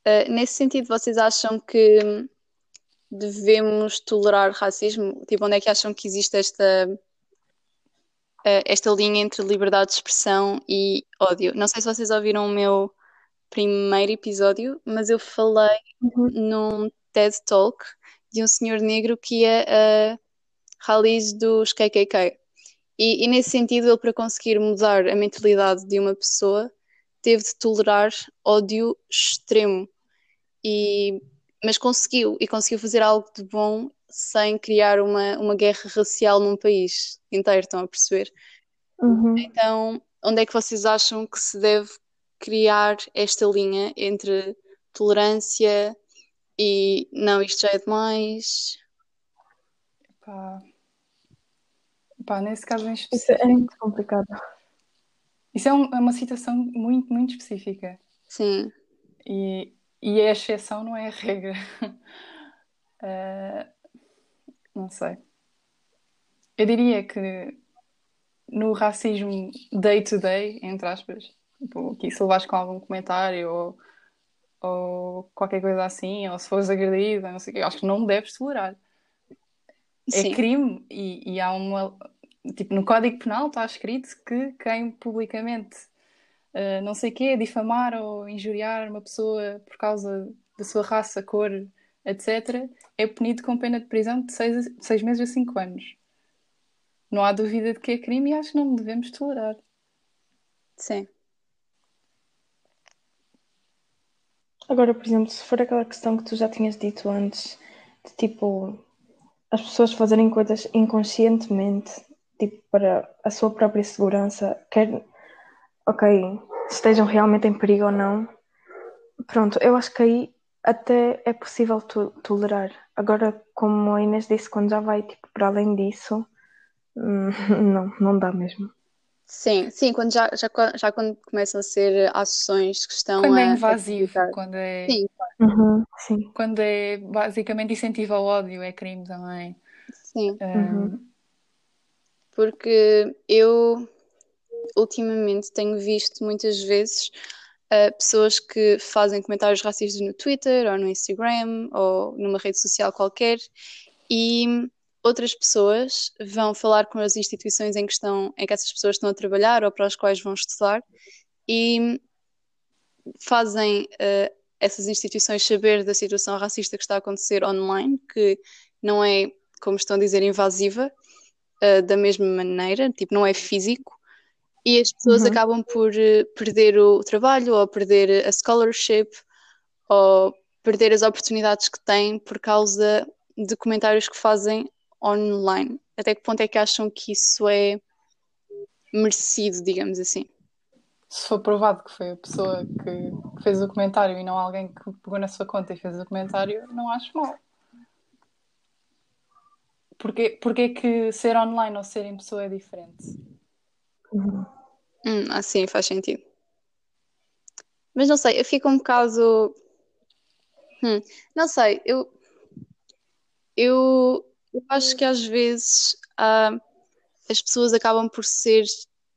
Uh, nesse sentido, vocês acham que devemos tolerar racismo? Tipo, onde é que acham que existe esta, uh, esta linha entre liberdade de expressão e ódio? Não sei se vocês ouviram o meu primeiro episódio, mas eu falei uhum. num TED Talk de um senhor negro que ia a rallies dos KKK. E, e, nesse sentido, ele, para conseguir mudar a mentalidade de uma pessoa, teve de tolerar ódio extremo. E, mas conseguiu, e conseguiu fazer algo de bom sem criar uma, uma guerra racial num país inteiro, estão a perceber? Uhum. Então, onde é que vocês acham que se deve criar esta linha entre tolerância e não, isto já é demais? Pá. Pá, nesse caso em específico. Isso é muito complicado. Isso é, um, é uma situação muito, muito específica. Sim. E, e a exceção não é a regra. uh, não sei. Eu diria que no racismo day to day, entre aspas, tipo, que se levas com algum comentário ou, ou qualquer coisa assim, ou se fores agredida, não sei o quê, acho que não deves tolerar. É Sim. crime e, e há uma, tipo, no Código Penal está escrito que quem publicamente uh, não sei o quê, difamar ou injuriar uma pessoa por causa da sua raça, cor, etc., é punido com pena de prisão de seis, seis meses a cinco anos. Não há dúvida de que é crime e acho que não devemos tolerar. Sim. Agora, por exemplo, se for aquela questão que tu já tinhas dito antes, de tipo as pessoas fazerem coisas inconscientemente tipo, para a sua própria segurança, quer, ok, estejam realmente em perigo ou não, pronto, eu acho que aí até é possível to tolerar. Agora, como a Inês disse, quando já vai tipo, para além disso, hum, não, não dá mesmo. Sim, sim, quando já, já, já quando começam a ser ações que estão quando é a, é invasivo, quando é sim. Uhum, sim. quando é basicamente incentiva ao ódio, é crime também. Sim. Um, uhum porque eu ultimamente tenho visto muitas vezes uh, pessoas que fazem comentários racistas no Twitter ou no Instagram ou numa rede social qualquer e outras pessoas vão falar com as instituições em que, estão, em que essas pessoas estão a trabalhar ou para as quais vão estudar e fazem uh, essas instituições saber da situação racista que está a acontecer online, que não é, como estão a dizer, invasiva, uh, da mesma maneira, tipo, não é físico, e as pessoas uhum. acabam por uh, perder o trabalho ou perder a scholarship ou perder as oportunidades que têm por causa de comentários que fazem online. Até que ponto é que acham que isso é merecido, digamos assim? Se for provado que foi a pessoa que fez o comentário e não alguém que pegou na sua conta e fez o comentário, não acho mal. Porque é que ser online ou ser em pessoa é diferente? Hum, assim faz sentido. Mas não sei, eu fico um bocado. Hum, não sei, eu, eu, eu acho que às vezes uh, as pessoas acabam por ser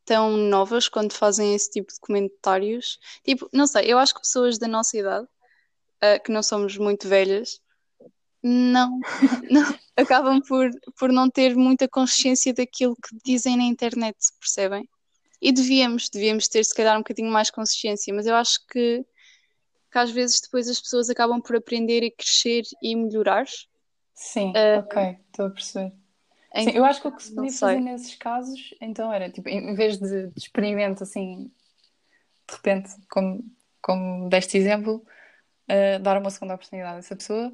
tão novas quando fazem esse tipo de comentários. Tipo, não sei, eu acho que pessoas da nossa idade, uh, que não somos muito velhas, não, não acabam por, por não ter muita consciência daquilo que dizem na internet, percebem? E devíamos, devíamos ter se calhar um bocadinho mais consciência, mas eu acho que, que às vezes depois as pessoas acabam por aprender e crescer e melhorar. Sim, uh, ok, estou a perceber. Sim, eu acho que o que se podia fazer nesses casos, então era tipo, em vez de, de experimento assim, de repente, como, como deste exemplo, uh, dar uma segunda oportunidade a essa pessoa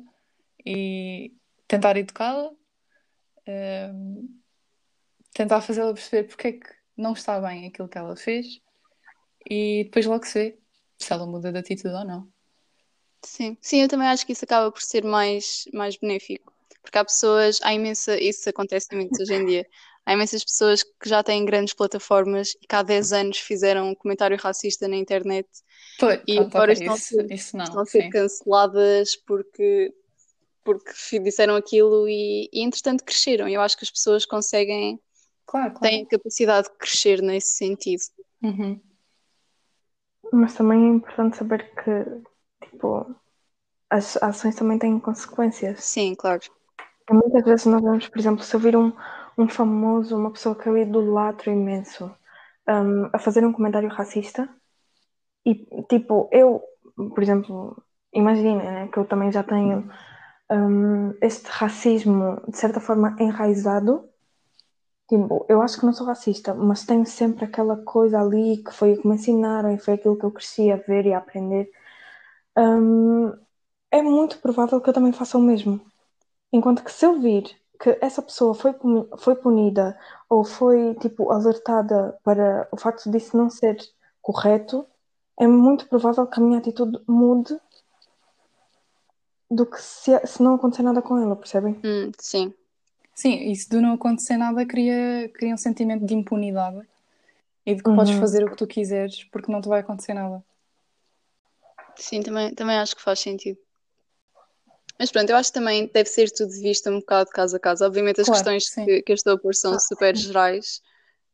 e tentar educá-la, uh, tentar fazê-la perceber porque é que não está bem aquilo que ela fez e depois logo se vê se ela muda de atitude ou não. Sim, sim, eu também acho que isso acaba por ser mais, mais benéfico. Porque há pessoas, há imensa, isso acontece muito hoje em dia. Há imensas pessoas que já têm grandes plataformas e que há 10 anos fizeram um comentário racista na internet Foi, e agora estão, a ser, isso não, estão a ser canceladas porque, porque disseram aquilo e, e entretanto cresceram. Eu acho que as pessoas conseguem, Claro, têm claro. a capacidade de crescer nesse sentido. Uhum. Mas também é importante saber que, tipo, as ações também têm consequências. Sim, claro. E muitas vezes nós vemos, por exemplo, se eu vir um, um famoso, uma pessoa que eu idolatro imenso, um, a fazer um comentário racista, e tipo, eu, por exemplo, imaginem né, que eu também já tenho um, este racismo de certa forma enraizado. Tipo, eu acho que não sou racista, mas tenho sempre aquela coisa ali que foi o que me ensinaram e foi aquilo que eu cresci a ver e a aprender. Um, é muito provável que eu também faça o mesmo. Enquanto que se eu vir que essa pessoa foi, foi punida ou foi, tipo, alertada para o facto disso não ser correto, é muito provável que a minha atitude mude do que se, se não acontecer nada com ela, percebem? Hum, sim, Sim, isso de não acontecer nada cria, cria um sentimento de impunidade e de que podes Uhum. fazer o que tu quiseres porque não te vai acontecer nada. sim, também, também acho que faz sentido. Mas pronto, eu acho que também deve ser tudo visto um bocado caso a caso. Obviamente as Claro, questões que, que eu estou a pôr são Ah, super gerais,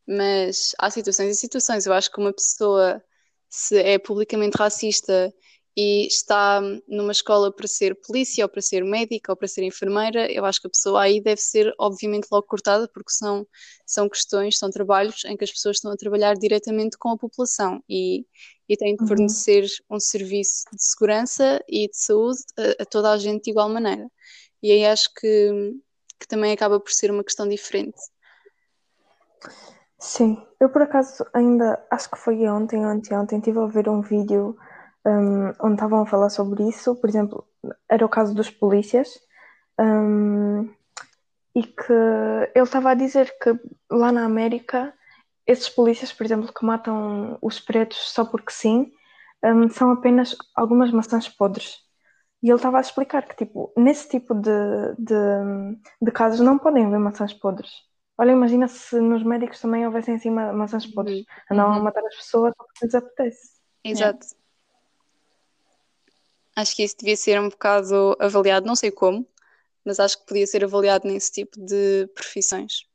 mas há situações e situações. Eu acho que uma pessoa, se é publicamente racista e está numa escola para ser polícia, ou para ser médica, ou para ser enfermeira, eu acho que a pessoa aí deve ser, obviamente, logo cortada, porque são, são questões, são trabalhos em que as pessoas estão a trabalhar diretamente com a população e, e têm de Uhum. fornecer um serviço de segurança e de saúde a, a toda a gente de igual maneira. E aí acho que, que também acaba por ser uma questão diferente. Sim, eu por acaso ainda, acho que foi ontem ou anteontem, estive a ver um vídeo um, onde estavam a falar sobre isso. Por exemplo, era o caso dos polícias, um, e que ele estava a dizer que lá na América, esses polícias, por exemplo, que matam os pretos só porque sim, um, são apenas algumas maçãs podres. E ele estava a explicar que, tipo, nesse tipo de, de, de casos não podem haver maçãs podres. Olha, imagina se nos médicos também houvessem assim ma- maçãs podres. Uhum. Andam a Uhum. matar as pessoas porque lhes apetece. Exato. Acho que isso devia ser um bocado avaliado, não sei como, mas acho que podia ser avaliado nesse tipo de profissões.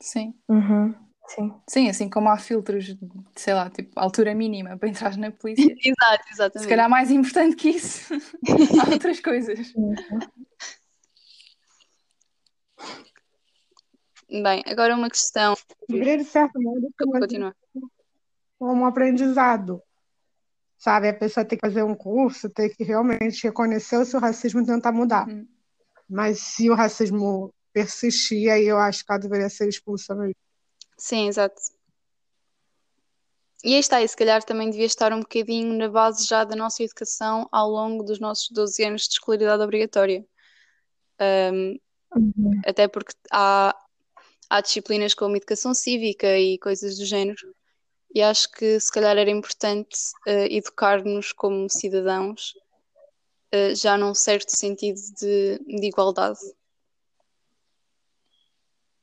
Sim. Uhum, sim. Sim, assim como há filtros de, sei lá, tipo, altura mínima para entrar na polícia. Exato, Se exatamente. calhar mais importante que isso, há outras coisas. Bem, agora uma questão. De certo modo como um aprendizado. Sabe, a pessoa tem que fazer um curso, tem que realmente reconhecer o seu racismo e tentar mudar. Uhum. Mas se o racismo persistir, aí eu acho que ela deveria ser expulsa mesmo. Sim, exato. E aí está, e se calhar também devia estar um bocadinho na base já da nossa educação ao longo dos nossos 12 anos de escolaridade obrigatória. Um, Uhum. até porque há, há disciplinas como educação cívica e coisas do género. E acho que se calhar era importante eh, educar-nos como cidadãos eh, já num certo sentido de, de igualdade.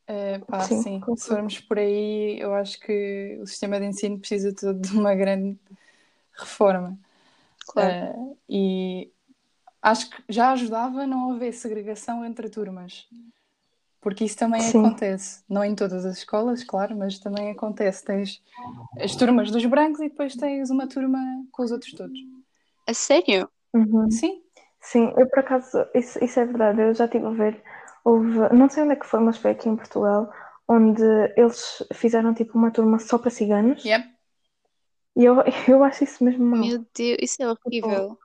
É, pá, Sim, sim. Se formos por aí, eu acho que o sistema de ensino precisa todo de uma grande reforma. Claro. Eh, e acho que já ajudava não haver segregação entre turmas. Porque isso também Sim. acontece. Não em todas as escolas, claro, mas também acontece. Tens as turmas dos brancos e depois tens uma turma com os outros todos. A sério? Uhum. Sim, Sim, eu por acaso, isso, isso é verdade, eu já estive a ver, houve, não sei onde é que foi, mas foi aqui em Portugal, onde eles fizeram tipo uma turma só para ciganos, yep, e eu, eu acho isso mesmo mau. Meu Deus, isso é horrível.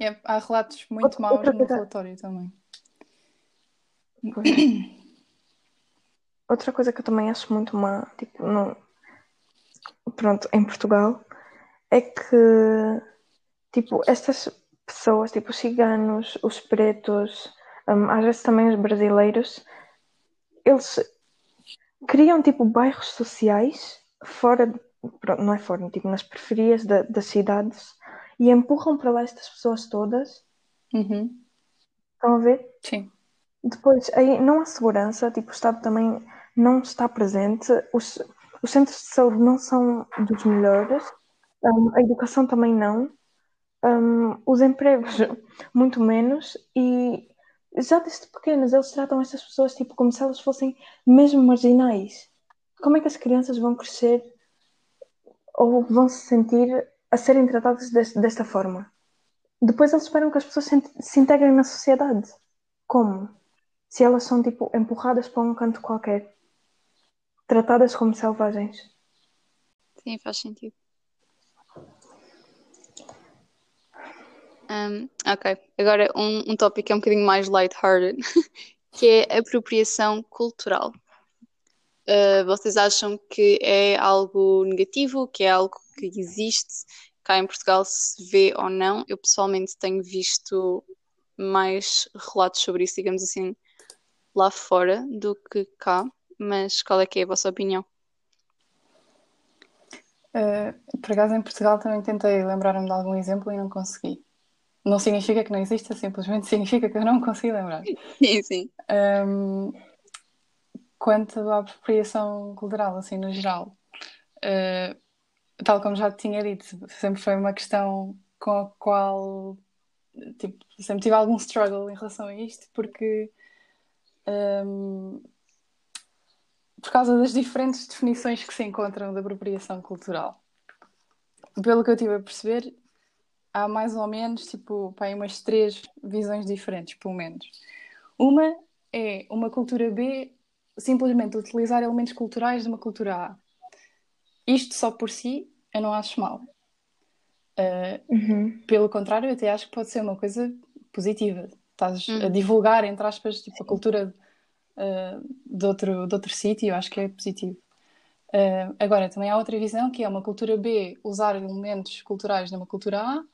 yep. Há relatos muito Outra- maus outra no coisa- relatório também. Outra coisa que eu também acho muito má, tipo, no, pronto, em Portugal, é que, tipo, estas pessoas, tipo, os ciganos, os pretos, hum, às vezes também os brasileiros, eles criam, tipo, bairros sociais fora, de- pronto, não é fora, tipo, nas periferias da- das cidades e empurram para lá estas pessoas todas, Uhum. estão a ver? Sim. Depois, aí não há segurança, tipo, o Estado também não está presente, os, os centros de saúde não são dos melhores, um, a educação também não, um, os empregos muito menos, e já desde pequenas eles tratam estas pessoas tipo, como se elas fossem mesmo marginais. Como é que as crianças vão crescer ou vão se sentir a serem tratadas deste, desta forma? Depois eles esperam que as pessoas se, se integrem na sociedade. Como? Se elas são tipo empurradas para um canto qualquer, tratadas como selvagens. Sim, faz sentido. Um, ok, agora um, um tópico é um bocadinho mais light-hearted, que é apropriação cultural. Uh, vocês acham que é algo negativo, que é algo que existe? Cá em Portugal se vê ou não? Eu pessoalmente tenho visto mais relatos sobre isso, digamos assim, lá fora do que cá, mas qual é que é a vossa opinião? Uh, por acaso em Portugal também tentei lembrar-me de algum exemplo e não consegui. Não significa que não exista, simplesmente significa que eu não consigo lembrar. Sim, sim. Um, quanto à apropriação cultural, assim, no geral, uh, tal como já te tinha dito, sempre foi uma questão com a qual tipo, sempre tive algum struggle em relação a isto, porque um, por causa das diferentes definições que se encontram da apropriação cultural. Pelo que eu tive a perceber, há mais ou menos tipo, pá, umas três visões diferentes, pelo menos. Uma é uma cultura B simplesmente utilizar elementos culturais de uma cultura A. Isto só por si eu não acho mal. Uh, uhum. Pelo contrário, eu até acho que pode ser uma coisa positiva. Estás uhum. a divulgar, entre aspas, tipo, a cultura uh, de outro, de outro sítio, eu acho que é positivo. Uh, agora, também há outra visão que é uma cultura B usar elementos culturais numa cultura A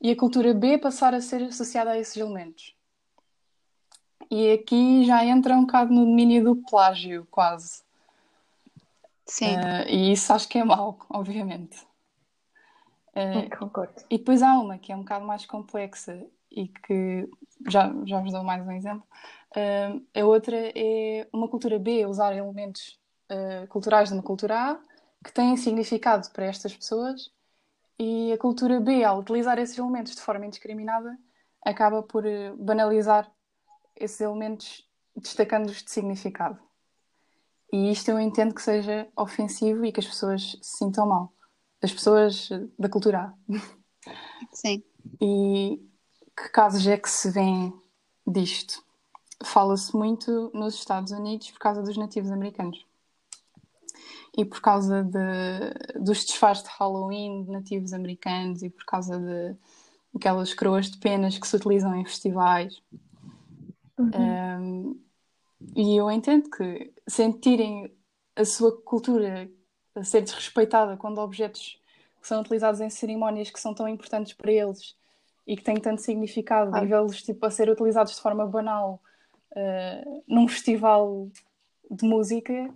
e a cultura B passar a ser associada a esses elementos. E aqui já entra um bocado no domínio do plágio, quase. Sim. Uh, e isso acho que é mau, obviamente. Uh, concordo. E depois há uma que é um bocado mais complexa e que já, já vos dou mais um exemplo. Uh, a outra é uma cultura B usar elementos uh, culturais de uma cultura A que têm significado para estas pessoas e a cultura B, ao utilizar esses elementos de forma indiscriminada, acaba por eh, banalizar esses elementos, destacando-os de significado. E isto eu entendo que seja ofensivo e que as pessoas se sintam mal. As pessoas da cultura A. Sim. E que casos é que se vêem disto? Fala-se muito nos Estados Unidos por causa dos nativos americanos e por causa de, dos disfarces de Halloween de nativos americanos e por causa de aquelas coroas de penas que se utilizam em festivais. Uhum. Um, e eu entendo que sentirem a sua cultura a ser desrespeitada quando objetos que são utilizados em cerimónias que são tão importantes para eles e que têm tanto significado ah. e vê-los tipo, a ser utilizados de forma banal uh, num festival de música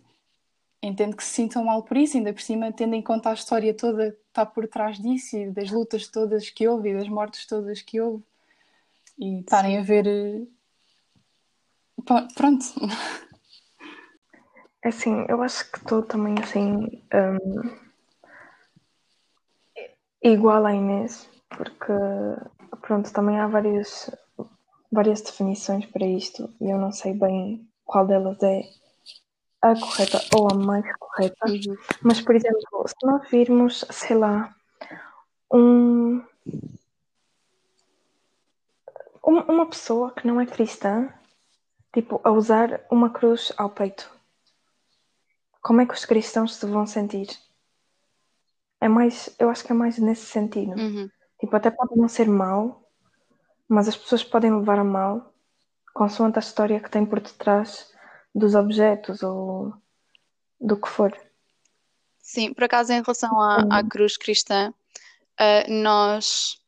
entendo que se sintam mal por isso, ainda por cima, tendo em conta a história toda que está por trás disso e das lutas todas que houve e das mortes todas que houve e estarem a ver. Eh, pronto. Assim, eu acho que estou também assim. Um, igual à Inês, porque pronto, também há várias, várias definições para isto e eu não sei bem qual delas é a correta ou a mais correta. Uhum. Mas, por exemplo, se nós virmos, sei lá, um, uma pessoa que não é cristã, tipo, a usar uma cruz ao peito, como é que os cristãos se vão sentir? É mais, eu acho que é mais nesse sentido. Uhum. Tipo, até pode não ser mal, mas as pessoas podem levar a mal, consoante a história que tem por detrás dos objetos ou do que for. Sim, por acaso, em relação à, à uhum. cruz cristã, uh, nós.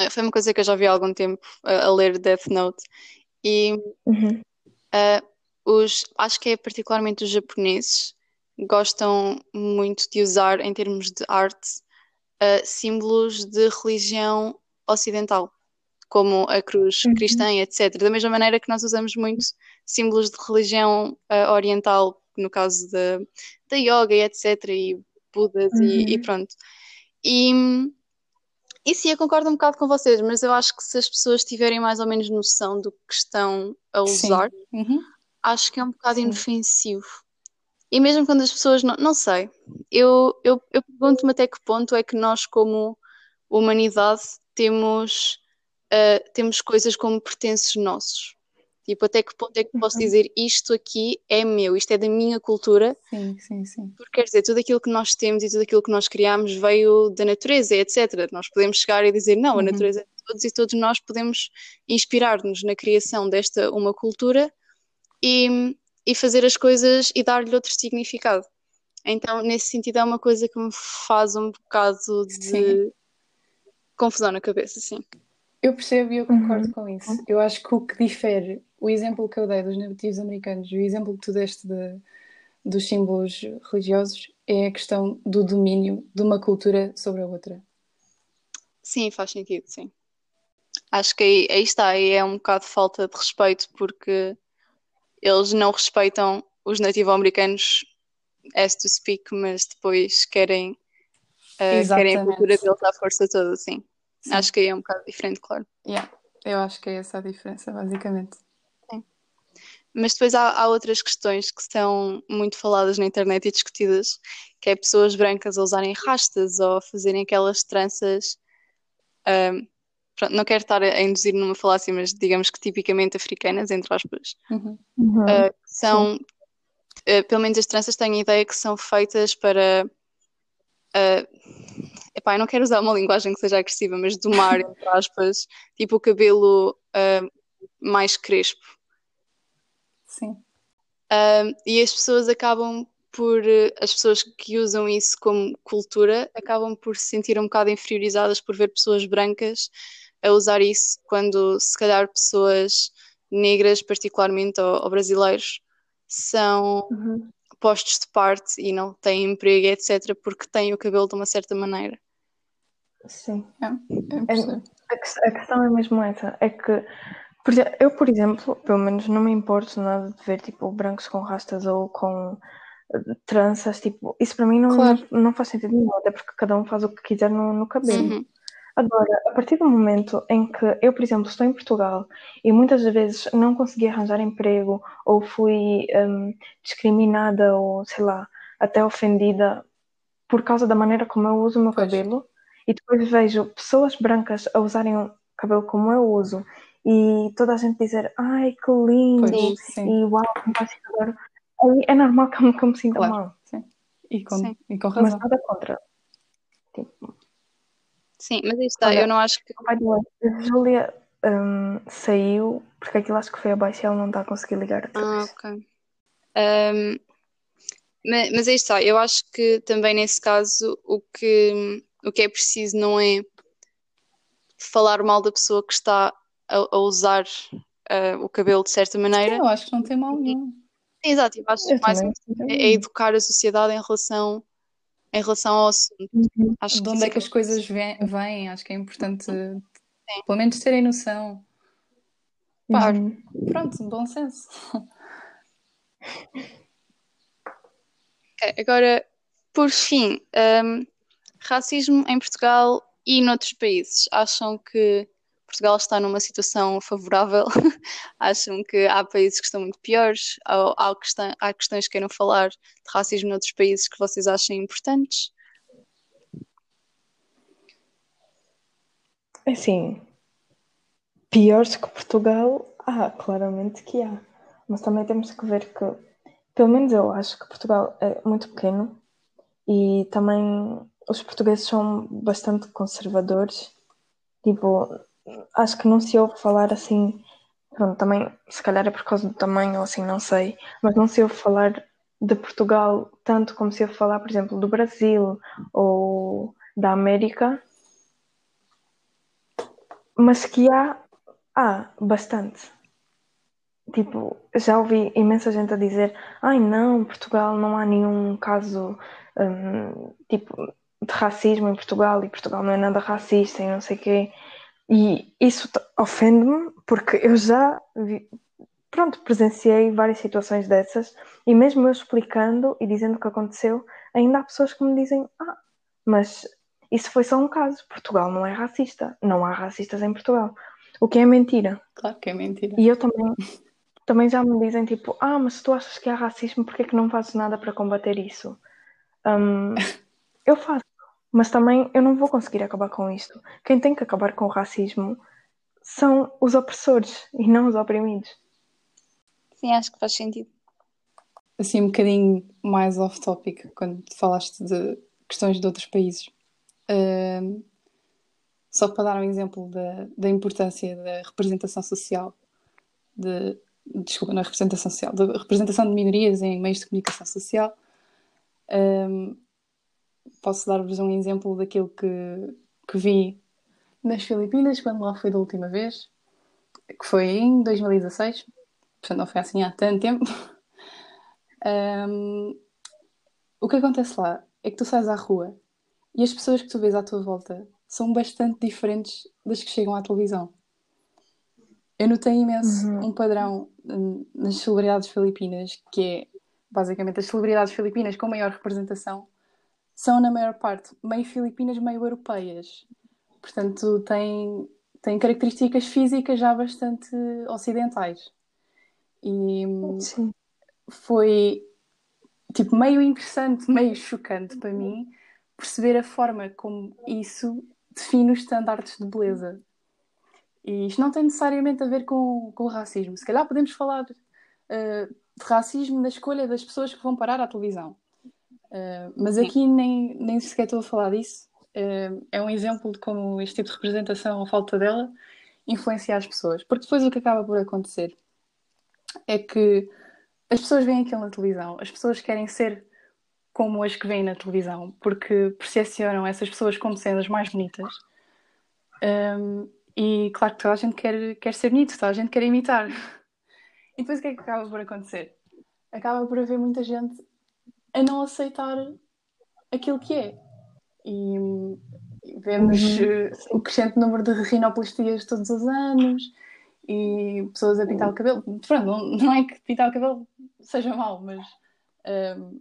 Uh, foi uma coisa que eu já vi há algum tempo uh, a ler Death Note e uhum. os, acho que é particularmente os japoneses gostam muito de usar, em termos de arte, símbolos de religião ocidental, como a cruz uhum. cristã, etc. Da mesma maneira que nós usamos muito símbolos de religião uh, oriental, no caso da, da yoga, etc. E Budas uhum. e, e, pronto. E, e sim, eu concordo um bocado com vocês, mas eu acho que se as pessoas tiverem mais ou menos noção do que estão a usar, uhum. acho que é um bocado sim. inofensivo. E mesmo quando as pessoas não, não sei, eu, eu, eu pergunto-me até que ponto é que nós, como humanidade, temos, uh, temos coisas como pertences nossos. Tipo, até que ponto é que posso uhum. dizer isto aqui é meu, isto é da minha cultura? Sim, sim, sim. Porque quer dizer, tudo aquilo que nós temos e tudo aquilo que nós criamos veio da natureza, etc. Nós podemos chegar e dizer, não, a uhum. natureza é de todos e todos nós podemos inspirar-nos na criação desta uma cultura e, e fazer as coisas e dar-lhe outro significado. Então, nesse sentido, é uma coisa que me faz um bocado de sim. confusão na cabeça, sim. Eu percebo e eu concordo uhum. com isso. Eu acho que o que difere o exemplo que eu dei dos nativos americanos e o exemplo que tu deste de, dos símbolos religiosos é a questão do domínio de uma cultura sobre a outra. Sim, faz sentido, sim. Acho que aí, aí está, aí é um bocado de falta de respeito porque eles não respeitam os nativo-americanos as to speak, mas depois querem, uh, querem a cultura deles à força toda, sim. Sim. Acho que aí é um bocado diferente, claro. Yeah. Eu acho que é essa a diferença, basicamente. Mas depois há, há, outras questões que são muito faladas na internet e discutidas, que é pessoas brancas a usarem rastas ou a fazerem aquelas tranças. Um, pronto, não quero estar a induzir numa falácia, mas digamos que tipicamente africanas, entre aspas. Uhum. Uh, são, uh, pelo menos as tranças têm a ideia que são feitas para. Uh, epá, eu não quero usar uma linguagem que seja agressiva, mas domar, entre aspas, tipo o cabelo uh, mais crespo. Sim. Um, e as pessoas acabam por, as pessoas que usam isso como cultura, acabam por se sentir um bocado inferiorizadas por ver pessoas brancas a usar isso, quando se calhar pessoas negras, particularmente, ou, ou brasileiros, são uhum. postos de parte e não têm emprego, etc., porque têm o cabelo de uma certa maneira. Sim. É, é a, a questão é mesmo essa, é que eu, por exemplo, pelo menos não me importo nada de ver tipo brancos com rastas ou com eh, tranças, tipo, isso para mim não, claro. não, não, faz sentido nenhum, até porque cada um faz o que quiser no, no cabelo. Uhum. Agora, a partir do momento em que eu, por exemplo, estou em Portugal e muitas vezes não consegui arranjar emprego ou fui um, discriminada ou, sei lá, até ofendida por causa da maneira como eu uso o meu pois. cabelo e depois vejo pessoas brancas a usarem o cabelo como eu uso e toda a gente dizer ai que lindo e uau, fantástico agora. Aí é normal que eu, que eu me sinta claro, mal. Sim. E, com, sim. e com razão. Mas nada contra. Tipo... Sim, mas isto está, eu não acho que. A Júlia um, saiu porque aquilo acho que foi abaixo e ela não está a conseguir ligar Ah, ok. Um, mas, mas aí está, eu acho que também nesse caso o que, o que é preciso não é falar mal da pessoa que está a, a usar uh, o cabelo de certa maneira. Eu acho que não tem mal nenhum. Exato, eu acho que mais é, é educar a sociedade em relação, em relação ao assunto. Uhum. Acho de onde é que as coisas vêm, vêm, acho que é importante Sim. pelo menos terem noção. Pá, uhum. pronto, bom senso. Agora, por fim, um, racismo em Portugal e noutros países. Acham que Portugal está numa situação favorável? Acham que há países que estão muito piores? Ou há, questão, há questões que queiram falar de racismo noutros países que vocês achem importantes? Assim, piores que Portugal, há, claramente que há. Mas também temos que ver que, pelo menos eu acho que Portugal é muito pequeno e também os portugueses são bastante conservadores. Tipo, acho que não se ouve falar assim. Pronto, também, se calhar é por causa do tamanho assim, não sei. Mas não se ouve falar de Portugal tanto como se ouve falar, por exemplo, do Brasil ou da América. Mas que há, há bastante. Tipo, já ouvi imensa gente a dizer: ai não, Portugal não há nenhum caso um, tipo de racismo em Portugal e Portugal não é nada racista e não sei o quê. E isso ofende-me porque eu já vi, pronto, presenciei várias situações dessas e mesmo eu explicando e dizendo o que aconteceu, ainda há pessoas que me dizem: Ah, mas isso foi só um caso. Portugal não é racista. Não há racistas em Portugal. O que é mentira. Claro que é mentira. E eu também, também já me dizem tipo: Ah, mas se tu achas que há racismo, por que é que não fazes nada para combater isso? Um, eu faço, mas também eu não vou conseguir acabar com isto. Quem tem que acabar com o racismo são os opressores e não os oprimidos. Sim, acho que faz sentido. Assim, um bocadinho mais off-topic, quando falaste de questões de outros países. Uh, só para dar um exemplo da, da importância da representação social, de, desculpa, na representação social, da representação de minorias em meios de comunicação social. Um, posso dar-vos um exemplo daquilo que, que vi nas Filipinas quando lá fui da última vez, que foi em 2016, portanto não foi assim há tanto tempo. Um, o que acontece lá é que tu sais à rua e as pessoas que tu vês à tua volta são bastante diferentes das que chegam à televisão. Eu notei imenso uhum. um padrão hum, nas celebridades filipinas, que é basicamente as celebridades filipinas com maior representação são, na maior parte, meio filipinas, meio europeias. Portanto, têm, têm características físicas já bastante ocidentais. E Sim. foi tipo meio interessante, meio chocante para mim perceber a forma como isso define os estándares de beleza. E isto não tem necessariamente a ver com, com o racismo. Se calhar podemos falar uh, de racismo na escolha das pessoas que vão parar à televisão. Uh, mas aqui nem, nem sequer estou a falar disso. Uh, é um exemplo de como este tipo de representação, ou falta dela, influencia as pessoas. Porque depois o que acaba por acontecer é que as pessoas veem aquilo na televisão, as pessoas querem ser como as que veem na televisão, porque percepcionam essas pessoas como sendo as mais bonitas. Um, e claro que toda a gente quer, quer ser bonito, toda a gente quer imitar. E depois o que é que acaba por acontecer? Acaba por haver muita gente a não aceitar aquilo que é. E vemos uhum. o crescente número de rinoplastias todos os anos e pessoas a pintar o cabelo. Pronto, não, não é que pintar o cabelo seja mau, mas um,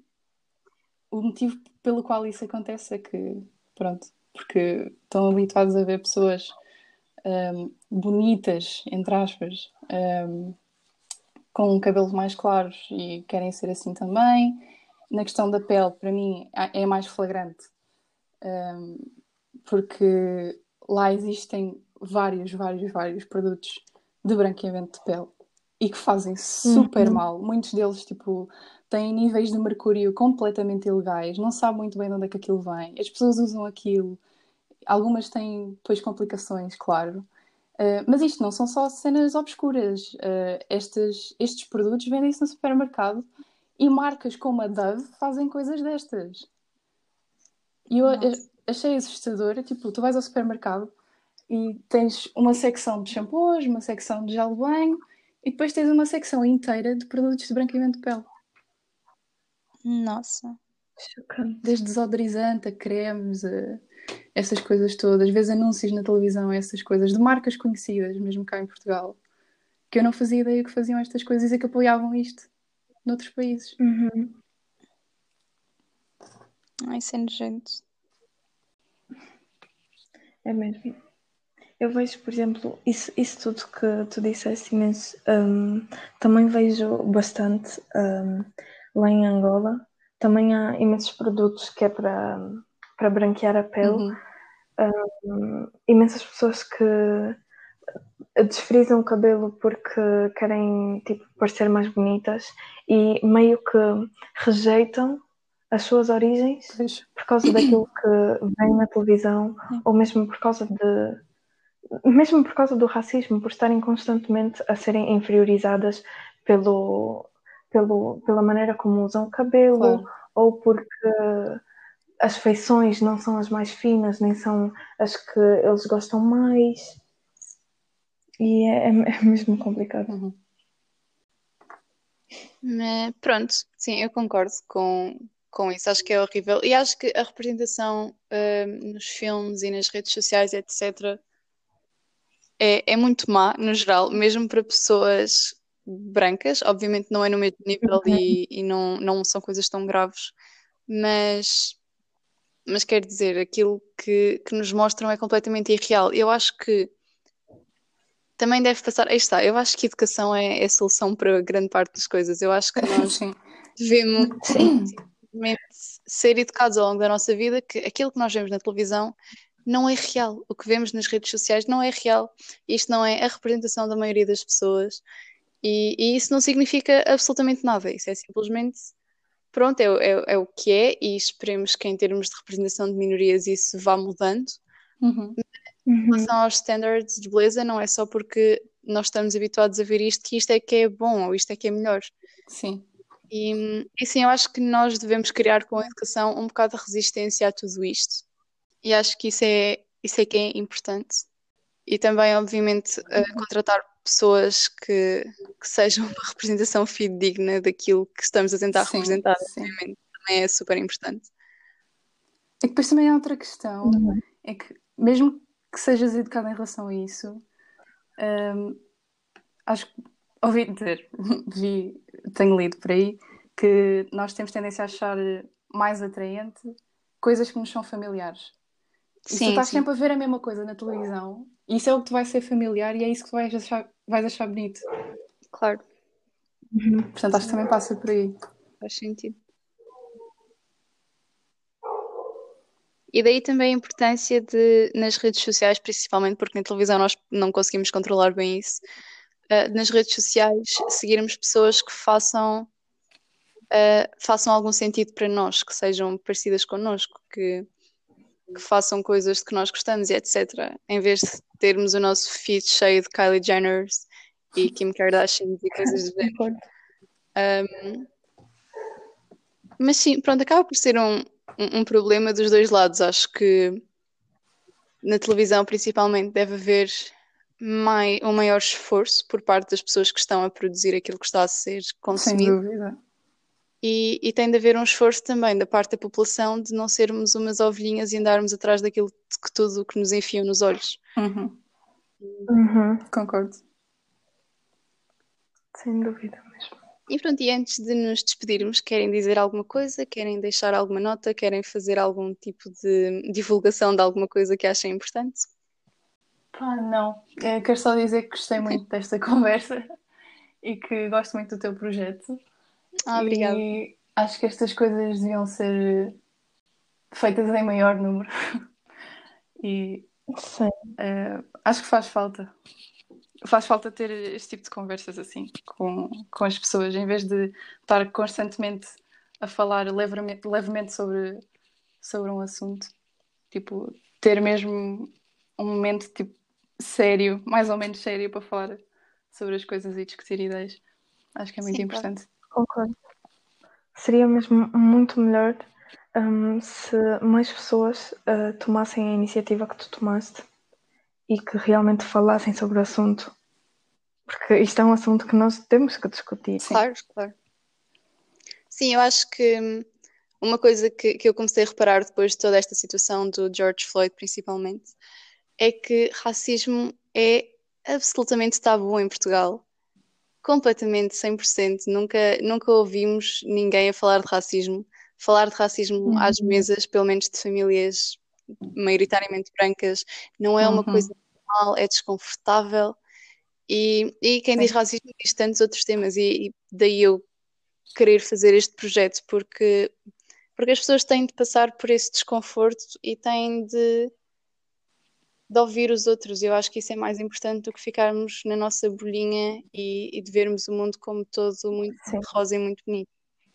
o motivo pelo qual isso acontece é que, pronto, porque estão habituados a ver pessoas um, bonitas, entre aspas, um, com cabelos mais claros e querem ser assim também. Na questão da pele, para mim, é mais flagrante, um, porque lá existem vários, vários, vários produtos de branqueamento de pele e que fazem super uhum. mal. Muitos deles, tipo, têm níveis de mercúrio completamente ilegais, não sabe muito bem de onde é que aquilo vem. As pessoas usam aquilo, algumas têm depois complicações, claro. Uh, mas isto não são só cenas obscuras. Uh, estes, estes produtos vendem-se no supermercado e marcas como a Dove fazem coisas destas. E eu Nossa. achei assustador. Tipo, tu vais ao supermercado e tens uma secção de shampoos, uma secção de gel de banho e depois tens uma secção inteira de produtos de branqueamento de pele. Nossa. Chocante. Desde desodorizante a cremes, a essas coisas todas. Vezes anúncios na televisão, essas coisas de marcas conhecidas, mesmo cá em Portugal, que eu não fazia ideia que faziam estas coisas e que apoiavam isto noutros países. Uhum. Ai, sem nojento. É mesmo. Eu vejo, por exemplo, isso, isso tudo que tu disseste, Inês, um, também vejo bastante um, lá em Angola. Também há imensos produtos que é para, para branquear a pele. Uhum. Um, imensas pessoas que desfrizam o cabelo porque querem tipo, parecer mais bonitas e meio que rejeitam as suas origens por causa daquilo que vem na televisão ou mesmo por causa de mesmo por causa do racismo, por estarem constantemente a serem inferiorizadas pelo, pelo, pela maneira como usam o cabelo claro. ou porque as feições não são as mais finas, nem são as que eles gostam mais. E é, é, é mesmo complicado. Uhum. Mas, pronto, sim, eu concordo com, com isso. Acho que é horrível. E acho que a representação uh, nos filmes e nas redes sociais, etc., é, é muito má, no geral, mesmo para pessoas brancas. Obviamente não é no mesmo nível e, e não, não são coisas tão graves, mas, mas quer dizer, aquilo que, que nos mostram é completamente irreal. Eu acho que também deve passar. Aí está, eu acho que educação é, é a solução para grande parte das coisas. Eu acho que nós devemos ser educados ao longo da nossa vida que aquilo que nós vemos na televisão não é real. O que vemos nas redes sociais não é real. Isto não é a representação da maioria das pessoas. E, e isso não significa absolutamente nada. Isso é simplesmente pronto, é, é, é, o que é, e esperemos que em termos de representação de minorias isso vá mudando. Uhum. Em relação aos standards de beleza, não é só porque nós estamos habituados a ver isto que isto é que é bom ou isto é que é melhor. Sim. E, e sim, eu acho que nós devemos criar com a educação um bocado de resistência a tudo isto. E acho que isso é, isso é que é importante. E também, obviamente, uh, contratar pessoas que, que, sejam uma representação fidedigna daquilo que estamos a tentar sim, representar, sim. obviamente, também é super importante. E depois também há outra questão, uhum. é que mesmo que sejas educado em relação a isso, um, acho que ouvi dizer, vi, tenho lido por aí, que nós temos tendência a achar mais atraente coisas que nos são familiares. Sim, e tu estás sim. sempre a ver a mesma coisa na televisão, isso é o que te vai ser familiar e é isso que tu vais achar, vais achar bonito. Claro. Uhum. Portanto, acho que também passa por aí. Faz sentido. E daí também a importância de, nas redes sociais, principalmente porque na televisão nós não conseguimos controlar bem isso, uh, nas redes sociais seguirmos pessoas que façam, uh, façam algum sentido para nós, que sejam parecidas connosco, que, que façam coisas que nós gostamos e etc. Em vez de termos o nosso feed cheio de Kylie Jenner e Kim Kardashian e coisas do género. Um, mas sim, pronto, acaba por ser um, um, um problema dos dois lados. Acho que na televisão, principalmente, deve haver mai, um maior esforço por parte das pessoas que estão a produzir aquilo que está a ser consumido. Sem dúvida. E, e, tem de haver um esforço também da parte da população de não sermos umas ovelhinhas e andarmos atrás daquilo que tudo o que nos enfiam nos olhos. Uhum. Uhum. Concordo. Sem dúvida mesmo. E pronto, e antes de nos despedirmos, querem dizer alguma coisa? Querem deixar alguma nota? Querem fazer algum tipo de divulgação de alguma coisa que achem importante? Pá, não. Eu quero só dizer que gostei muito desta conversa e que gosto muito do teu projeto. Ah, obrigada. E acho que estas coisas deviam ser feitas em maior número. e uh, acho que faz falta faz falta ter este tipo de conversas assim com, com as pessoas, em vez de estar constantemente a falar levemente, levemente sobre, sobre um assunto. Tipo, ter mesmo um momento tipo, sério, mais ou menos sério, para falar sobre as coisas e discutir ideias. Acho que é muito Sim, importante. Concordo. Seria mesmo muito melhor um, se mais pessoas uh, tomassem a iniciativa que tu tomaste e que realmente falassem sobre o assunto. Porque isto é um assunto que nós temos que discutir. Claro, claro. Sim, eu acho que uma coisa que, que eu comecei a reparar depois de toda esta situação do George Floyd, principalmente, é que racismo é absolutamente tabu em Portugal. Completamente, 100%. Nunca, nunca ouvimos ninguém a falar de racismo. Falar de racismo uhum. às mesas, pelo menos de famílias maioritariamente brancas, não é uma uhum. coisa normal, é desconfortável. E, e quem Sim. diz racismo diz tantos outros temas, e, e, daí eu querer fazer este projeto, porque, porque as pessoas têm de passar por esse desconforto e têm de, de ouvir os outros. Eu acho que isso é mais importante do que ficarmos na nossa bolinha e, e de vermos o mundo como todo muito Sim. rosa e muito bonito.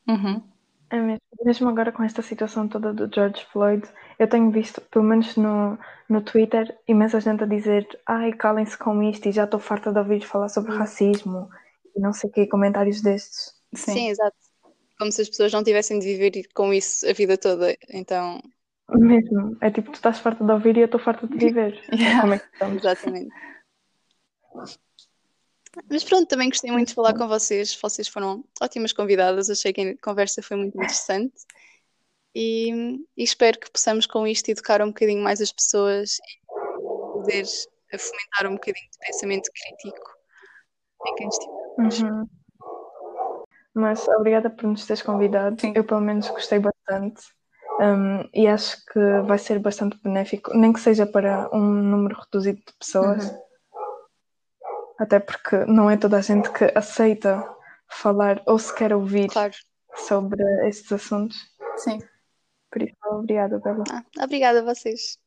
Uhum. É mesmo. Mesmo agora com esta situação toda do George Floyd, eu tenho visto, pelo menos no, no Twitter, imensa gente a dizer ai, calem-se com isto e já estou farta de ouvir falar sobre racismo e não sei o que, comentários destes. Sim. Sim, exato. Como se as pessoas não tivessem de viver com isso a vida toda, então... Mesmo. É tipo, tu estás farta de ouvir e eu estou farta de viver. Yeah. Como é que estamos? Exatamente. Mas pronto, também gostei muito de falar com vocês. Vocês foram ótimas convidadas. Achei que a conversa foi muito interessante. E, e espero que possamos com isto educar um bocadinho mais as pessoas e poder fomentar um bocadinho de pensamento crítico em quem estiver. Uhum. Mas obrigada por nos teres convidado. Sim. Eu, pelo menos, gostei bastante. Um, e acho que vai ser bastante benéfico, nem que seja para um número reduzido de pessoas. Uhum. Até porque não é toda a gente que aceita falar ou sequer ouvir claro. sobre estes assuntos. Sim. Por isso, obrigada, Bela. Ah, obrigada a vocês.